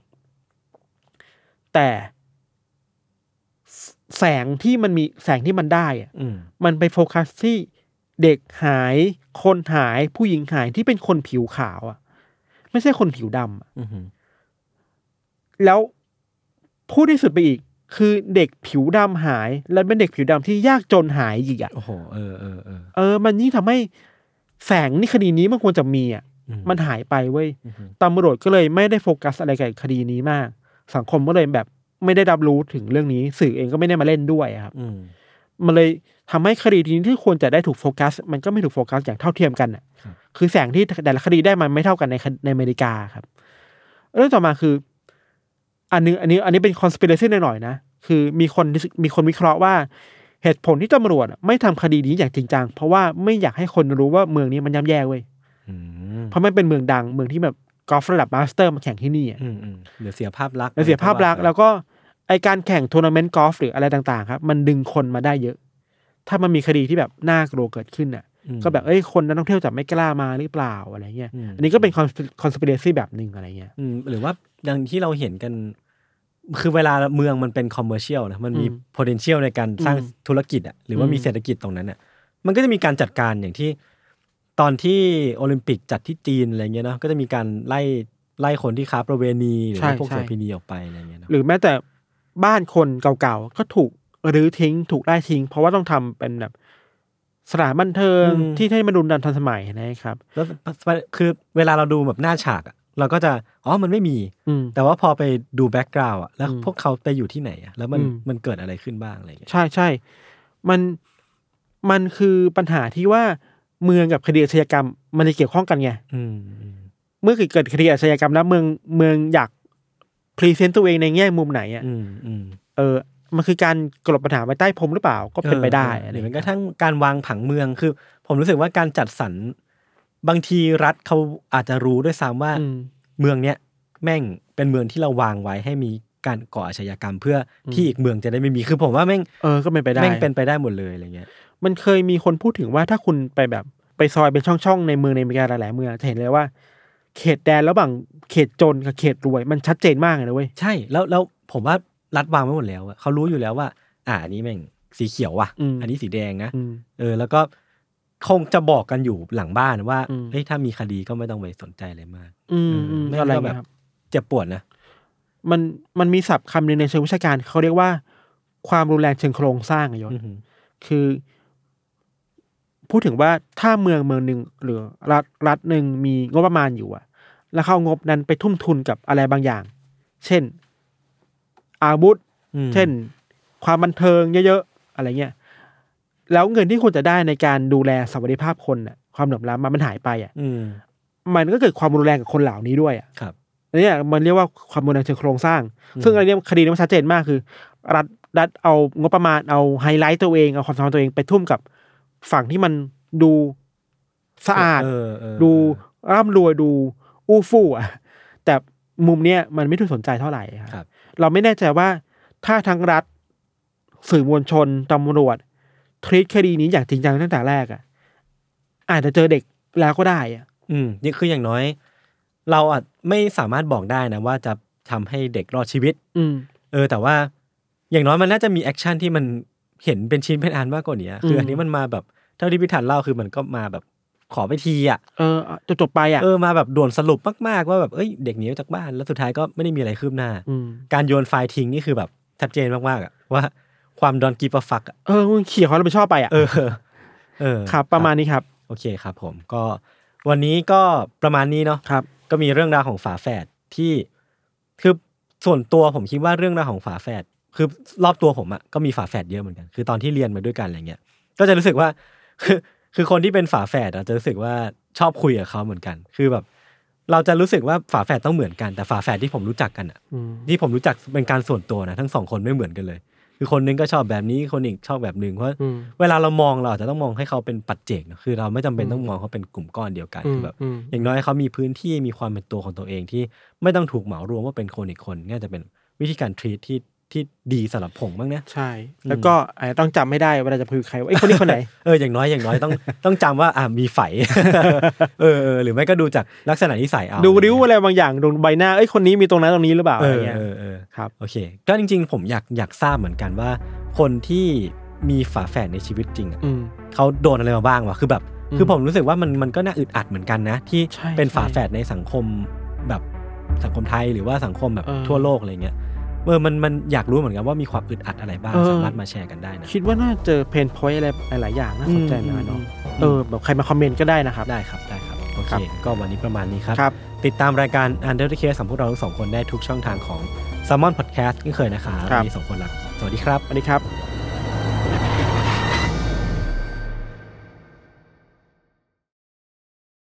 แต่ แสแสงที่มันมีแสงที่มันได้อะอืมมันไปโฟกัสที่เด็กหาย คนหายผู้หญิงหายที่เป็นคนผิวขาวอะ่ะไม่ใช่คนผิวดำอะอืมแล้วพูดที่สุดไปอีก คือเด็กผิวดำหาย และเป็นเด็กผิวดำที่ยากจนหายอีกอะ่ะโอ้โห เออเออเออเออ มันยิ่งทำให้แสงนี่คดีนี้มันควรจะมีอะ่ะอืมันหายไปเว้ย อืมตำรวจก็เลยไม่ได้โฟกัสอะไรกับคดีนี้มาก สังคมก็เลยแบบ ไม่ได้รับรู้ถึงเรื่องนี้ สื่อเองก็ไม่ได้มาเล่นด้วยอะครับอืมมันเลยทำให้คดีนี้ที่ควรจะได้ถูกโฟกัส มันก็ไม่ถูกโฟกัสอย่างเท่าเทียมกันอะครับคือแสงที่แต่ละคดีได้มันไม่เท่ากันในคในอเมริกาครับ เรื่องต่อมาคือ อันนึงอันนี้ อันนี้เป็น conspiracy หน่อยๆนะคือมีคนมีคนวิเคราะห์ว่าเหตุผลที่ตำรวจไม่ทำคดีนี้อย่างจริงจังเพราะว่าไม่อยากให้คนรู้ว่าเมืองนี้มันย่ำแย่เว้ยอืมเพราะมันเป็นเมืองดังเมืองที่แบบกอล์ฟระดับมาสเตอร์มาแข่งที่นี่อะอืมอืมเดี๋ยวเสียภาพลักษณ์แล้วเสียภาพลักษณ์แล้วก็ ไอการแข่งทัวร์นาเมนต์กอล์ฟหรืออะไรต่างๆ ครับ มันดึงคนมาได้เยอะ ถ้ามันมีคดีที่แบบน่ากลัวเกิดขึ้นน่ะอืมก็แบบเอ้ยคนนักท่องเที่ยวจะไม่กล้ามาหรือเปล่าอะไรเงี้ยอืมอันนี้ก็เป็นคอน spiracy แบบหนึ่งอะไรเงี้ยอืมหรือว่าดังที่เราเห็นกัน คือเวลาเมืองมันเป็น commercial นะมันมีอืม potential ในการสร้างอืมธุรกิจอะหรือว่าอืมมีเศรษฐกิจตรงนั้นอะมันก็จะมีการจัดการอย่างที่ตอนที่โอลิมปิกจัดที่จีนอะไรเงี้ยเนาะก็จะมีการไล่ไล่คนที่ค้าประเวณีหรือว่าพวกโสเภณีออกไปอะไรเงี้ยเนาะหรือแม้แต่ บ้านคนเก่าๆก็ถูกรื้อทิ้งถูกไล่ทิ้ง เพราะว่าต้องทำเป็นแบบสถานบันเทิงที่ให้มันรุดันทันสมัยนะครับแล้วคือเวลาเราดูแบบหน้าฉากอะเราก็จะอ๋อมันไม่มีอืมแต่ว่าพอไปดู background อะแล้วอืมพวกเขาไปอยู่ที่ไหนอะแล้วมันอืมมันเกิดอะไรขึ้นบ้างอะไรเงี้ยใช่ใช่มันมันคือปัญหาที่ว่าเมืองกับคดีอาชญากรรม มันจะเกี่ยวข้องกันไงอืมอืมเมื่อเกิดคดีอาชญากรรมแล้วเมืองเมืองอยาก พรีเซนต์ตัวเองในแง่มุมไหนอะอืมอืมเออ มันคือการกลบปัญหาไว้ใต้พรมหรือเปล่าก็เป็นไปได้เอออะหไรรืออย่างแม้เงี้ยกระทั่งการวางผังเมืองคือ ผมรู้สึกว่าการจัดสรรบางทีรัฐเขาอาจจะรู้ด้วยซ้ำว่าอืมเมืองเนี้ยแม่งเป็นเมืองที่เราวางไว้ให้มีการก่ออาชญากรรมเพื่ออมที่อีกเมืองจะได้ไม่มีคือผมว่าแม่งเออก็เป็นไปได้แม่งเป็นไปได้หมดเลยอะไรเงี้ย มันเคยมีคนพูดถึงว่าถ้าคุณไปแบบไปซอยเป็นช่องๆในเมืองในอเมริกาหลายๆเมืองจะเห็นเลยว่า เขตแดนระหว่างเขตจนกับเขตรวย มันชัดเจนมากเลยนะเว้ยใช่แล้วแล้วผมว่ารัฐวางไว้หมดแล้วอะเขารู้อยู่แล้วว่า อ่าอันนี้แม่งสีเขียวว่ะ อืม อันนี้สีแดงนะอืม เออ แล้วก็คงจะบอกกันอยู่หลังบ้านว่าอืม เฮ้ยถ้ามีคดีก็ไม่ต้องไปสนใจอะไรมาก อืมเอออืมไม่อะไรก็แบบ เงี้ยครับเจ็บปวดนะมันมันมีศัพท์คำหนึ่งในเชิงวิชาการเขาเรียกว่า ความรุนแรงเชิงโครงสร้างอะยศ อือหือ คือ พูดถึงว่าถ้าเมืองเมืองหนึ่งหรือรัฐรัฐหนึ่งมีงบประมาณอยู่อะ แล้วเขาเอางบนั้นไปทุ่มทุนกับอะไรบางอย่าง เช่น อาวุธอืมเช่น ความบันเทิงเยอะๆอะไรเงี้ยแล้วเงินที่ควรจะได้ในการดูแลสวัสดิภาพคนน่ะ ความเหลื่อมล้ำมันมันหายไปอะอืมมันก็เกิดความรุนแรงกับคนเหล่านี้ด้วยอะครับอันเนี้ยมันเรียกว่าความรุนแรงเชิงโครงสร้างอืมซึ่งอันเนี้ยคดีนี้มันชัดเจนมากคือ รัฐรัฐเอางบประมาณเอาไฮไลท์ตัวเองเอาความสามารถตัวเองไปทุ่มกับฝั่งที่มันดูสะอาดเออเออดูร่ำรวยดู อู้ฟู่อะ แต่มุมเนี้ยมันไม่ถูกสนใจเท่าไหร่ครับครับ เราไม่แน่ใจว่าถ้าทั้งรัฐ สื่อมวลชนตำรวจทรีตคดีนี้อย่างจริงจังตั้งแต่แรกอะ อาจจะเจอเด็กแล้วก็ได้อะ อืมนี่คืออย่างน้อย เราอาจไม่สามารถบอกได้นะว่าจะทำให้เด็กรอดชีวิต อืมเออ แต่ว่าอย่างน้อยมันน่าจะมี action ที่มันเห็นเป็นชิ้นเป็นอันมากกว่านี้คืออันนี้มันมาแบบเท่าที่พิธันเล่าคือมันก็มาแบบ ขอไปทีอะเออจบจบๆไปอะเออมาแบบด่วนสรุปมากๆว่าแบบเอ้ยเด็กหนีออกจากบ้านแล้วสุดท้ายก็ไม่ได้มีอะไรคืบหน้าอืมการโยนไฟล์ทิ้งนี่คือแบบชัดเจนมากๆอะว่าความดอนกีปฟักอะเออมึงเขี่ยเขาเราไปชอบไปอะเออเออครับ ประมาณนี้ครับ โอเคครับ ผมก็วันนี้ก็ประมาณนี้เนาะครับ ก็มีเรื่องราวของฝาแฝดที่คือส่วนตัวผมคิดว่าเรื่องราวของฝาแฝดคือรอบตัวผมอะก็มีฝาแฝดเยอะเหมือนกัน คือตอนที่เรียนมาด้วยกันอะไรเงี้ยก็จะรู้สึกว่า คือคือคนที่เป็นฝาแฝดอะจะรู้สึกว่าชอบคุยกับเขาเหมือนกัน คือแบบ เราจะรู้สึกว่าฝาแฝดต้องเหมือนกันแต่ฝาแฝดที่ผมรู้จักกันอะอืมที่ผมรู้จักเป็นการส่วนตัวนะทั้งสองคนไม่เหมือนกันเลย คือคนนึงก็ชอบแบบนี้คนอีกชอบแบบหนึ่งเพราะอืมเวลาเรามองเราอาจจะต้องมองให้เขาเป็นปัจเจกนะคือเราไม่จำเป็นต้องมองเขาเป็นกลุ่มก้อนเดียวกันอืคือมแบบอืมอย่างน้อยเขามีพื้นที่มีความเป็นตัวของตัวเองที่ไม่ต้องถูกเหมารวมว่าเป็นคนอีกคนน่าจะเป็นวิธีการทรีตที่ ที่ดีสำหรับผมบ้างนะ ใช่ แล้วก็อาจจะต้องจำไม่ได้เวลาจะพูดใครว่าไอ้ยคนนี้คนไหน เอออย่างน้อยอย่างน้อยต้องต้องจำว่าอ่ามีไฝเออเออหรือไม่ก็ดูจากลักษณะนิสัยเอาดูริ้วอะไรบางอย่างดูใบหน้าเอ้ยคนนี้มีตรงนั้นตรงนี้หรือเปล่าเออะไรอเงี้ยเออเออครับโอเค ก็จริง ๆ ผมอยากอยากทราบเหมือนกันว่า คนที่มีฝาแฝดในชีวิตจริงอะอืมเขาโดนอะไรมาบ้างวะคือแบบอืมคือผมรู้สึกว่ามันมันก็น่าอึดอัดเหมือนกันนะ ที่ใช่เป็นใช่ฝาแฝดในสังคมแบบสังคมไทยหรือว่าสังคมแบบเออทั่วโลกอะไรเงี้ย เออมันมันอยากรู้เหมือนกันว่ามีความอึดอัดอะไรบ้าง เออ สามารถมาแชร์กันได้นะ คิดว่าน่าเจอเพนพอยต์อะไรหลายๆอย่างน่าสนใจเหมือนกันเนาะมเออแบบใครมาคอมเมนต์ก็ได้นะครับ ได้ครับได้ครับ โอเค ครับ ก็วันนี้ประมาณนี้ครับ ครับ ติดตามรายการ Under the Case ของพวกเราทั้งสองคนได้ทุกช่องทางของ s ซ m o n Podcast ก็เคยนะครับครับวันนี้สองคนละสวัสดีครับสวัสดีครับ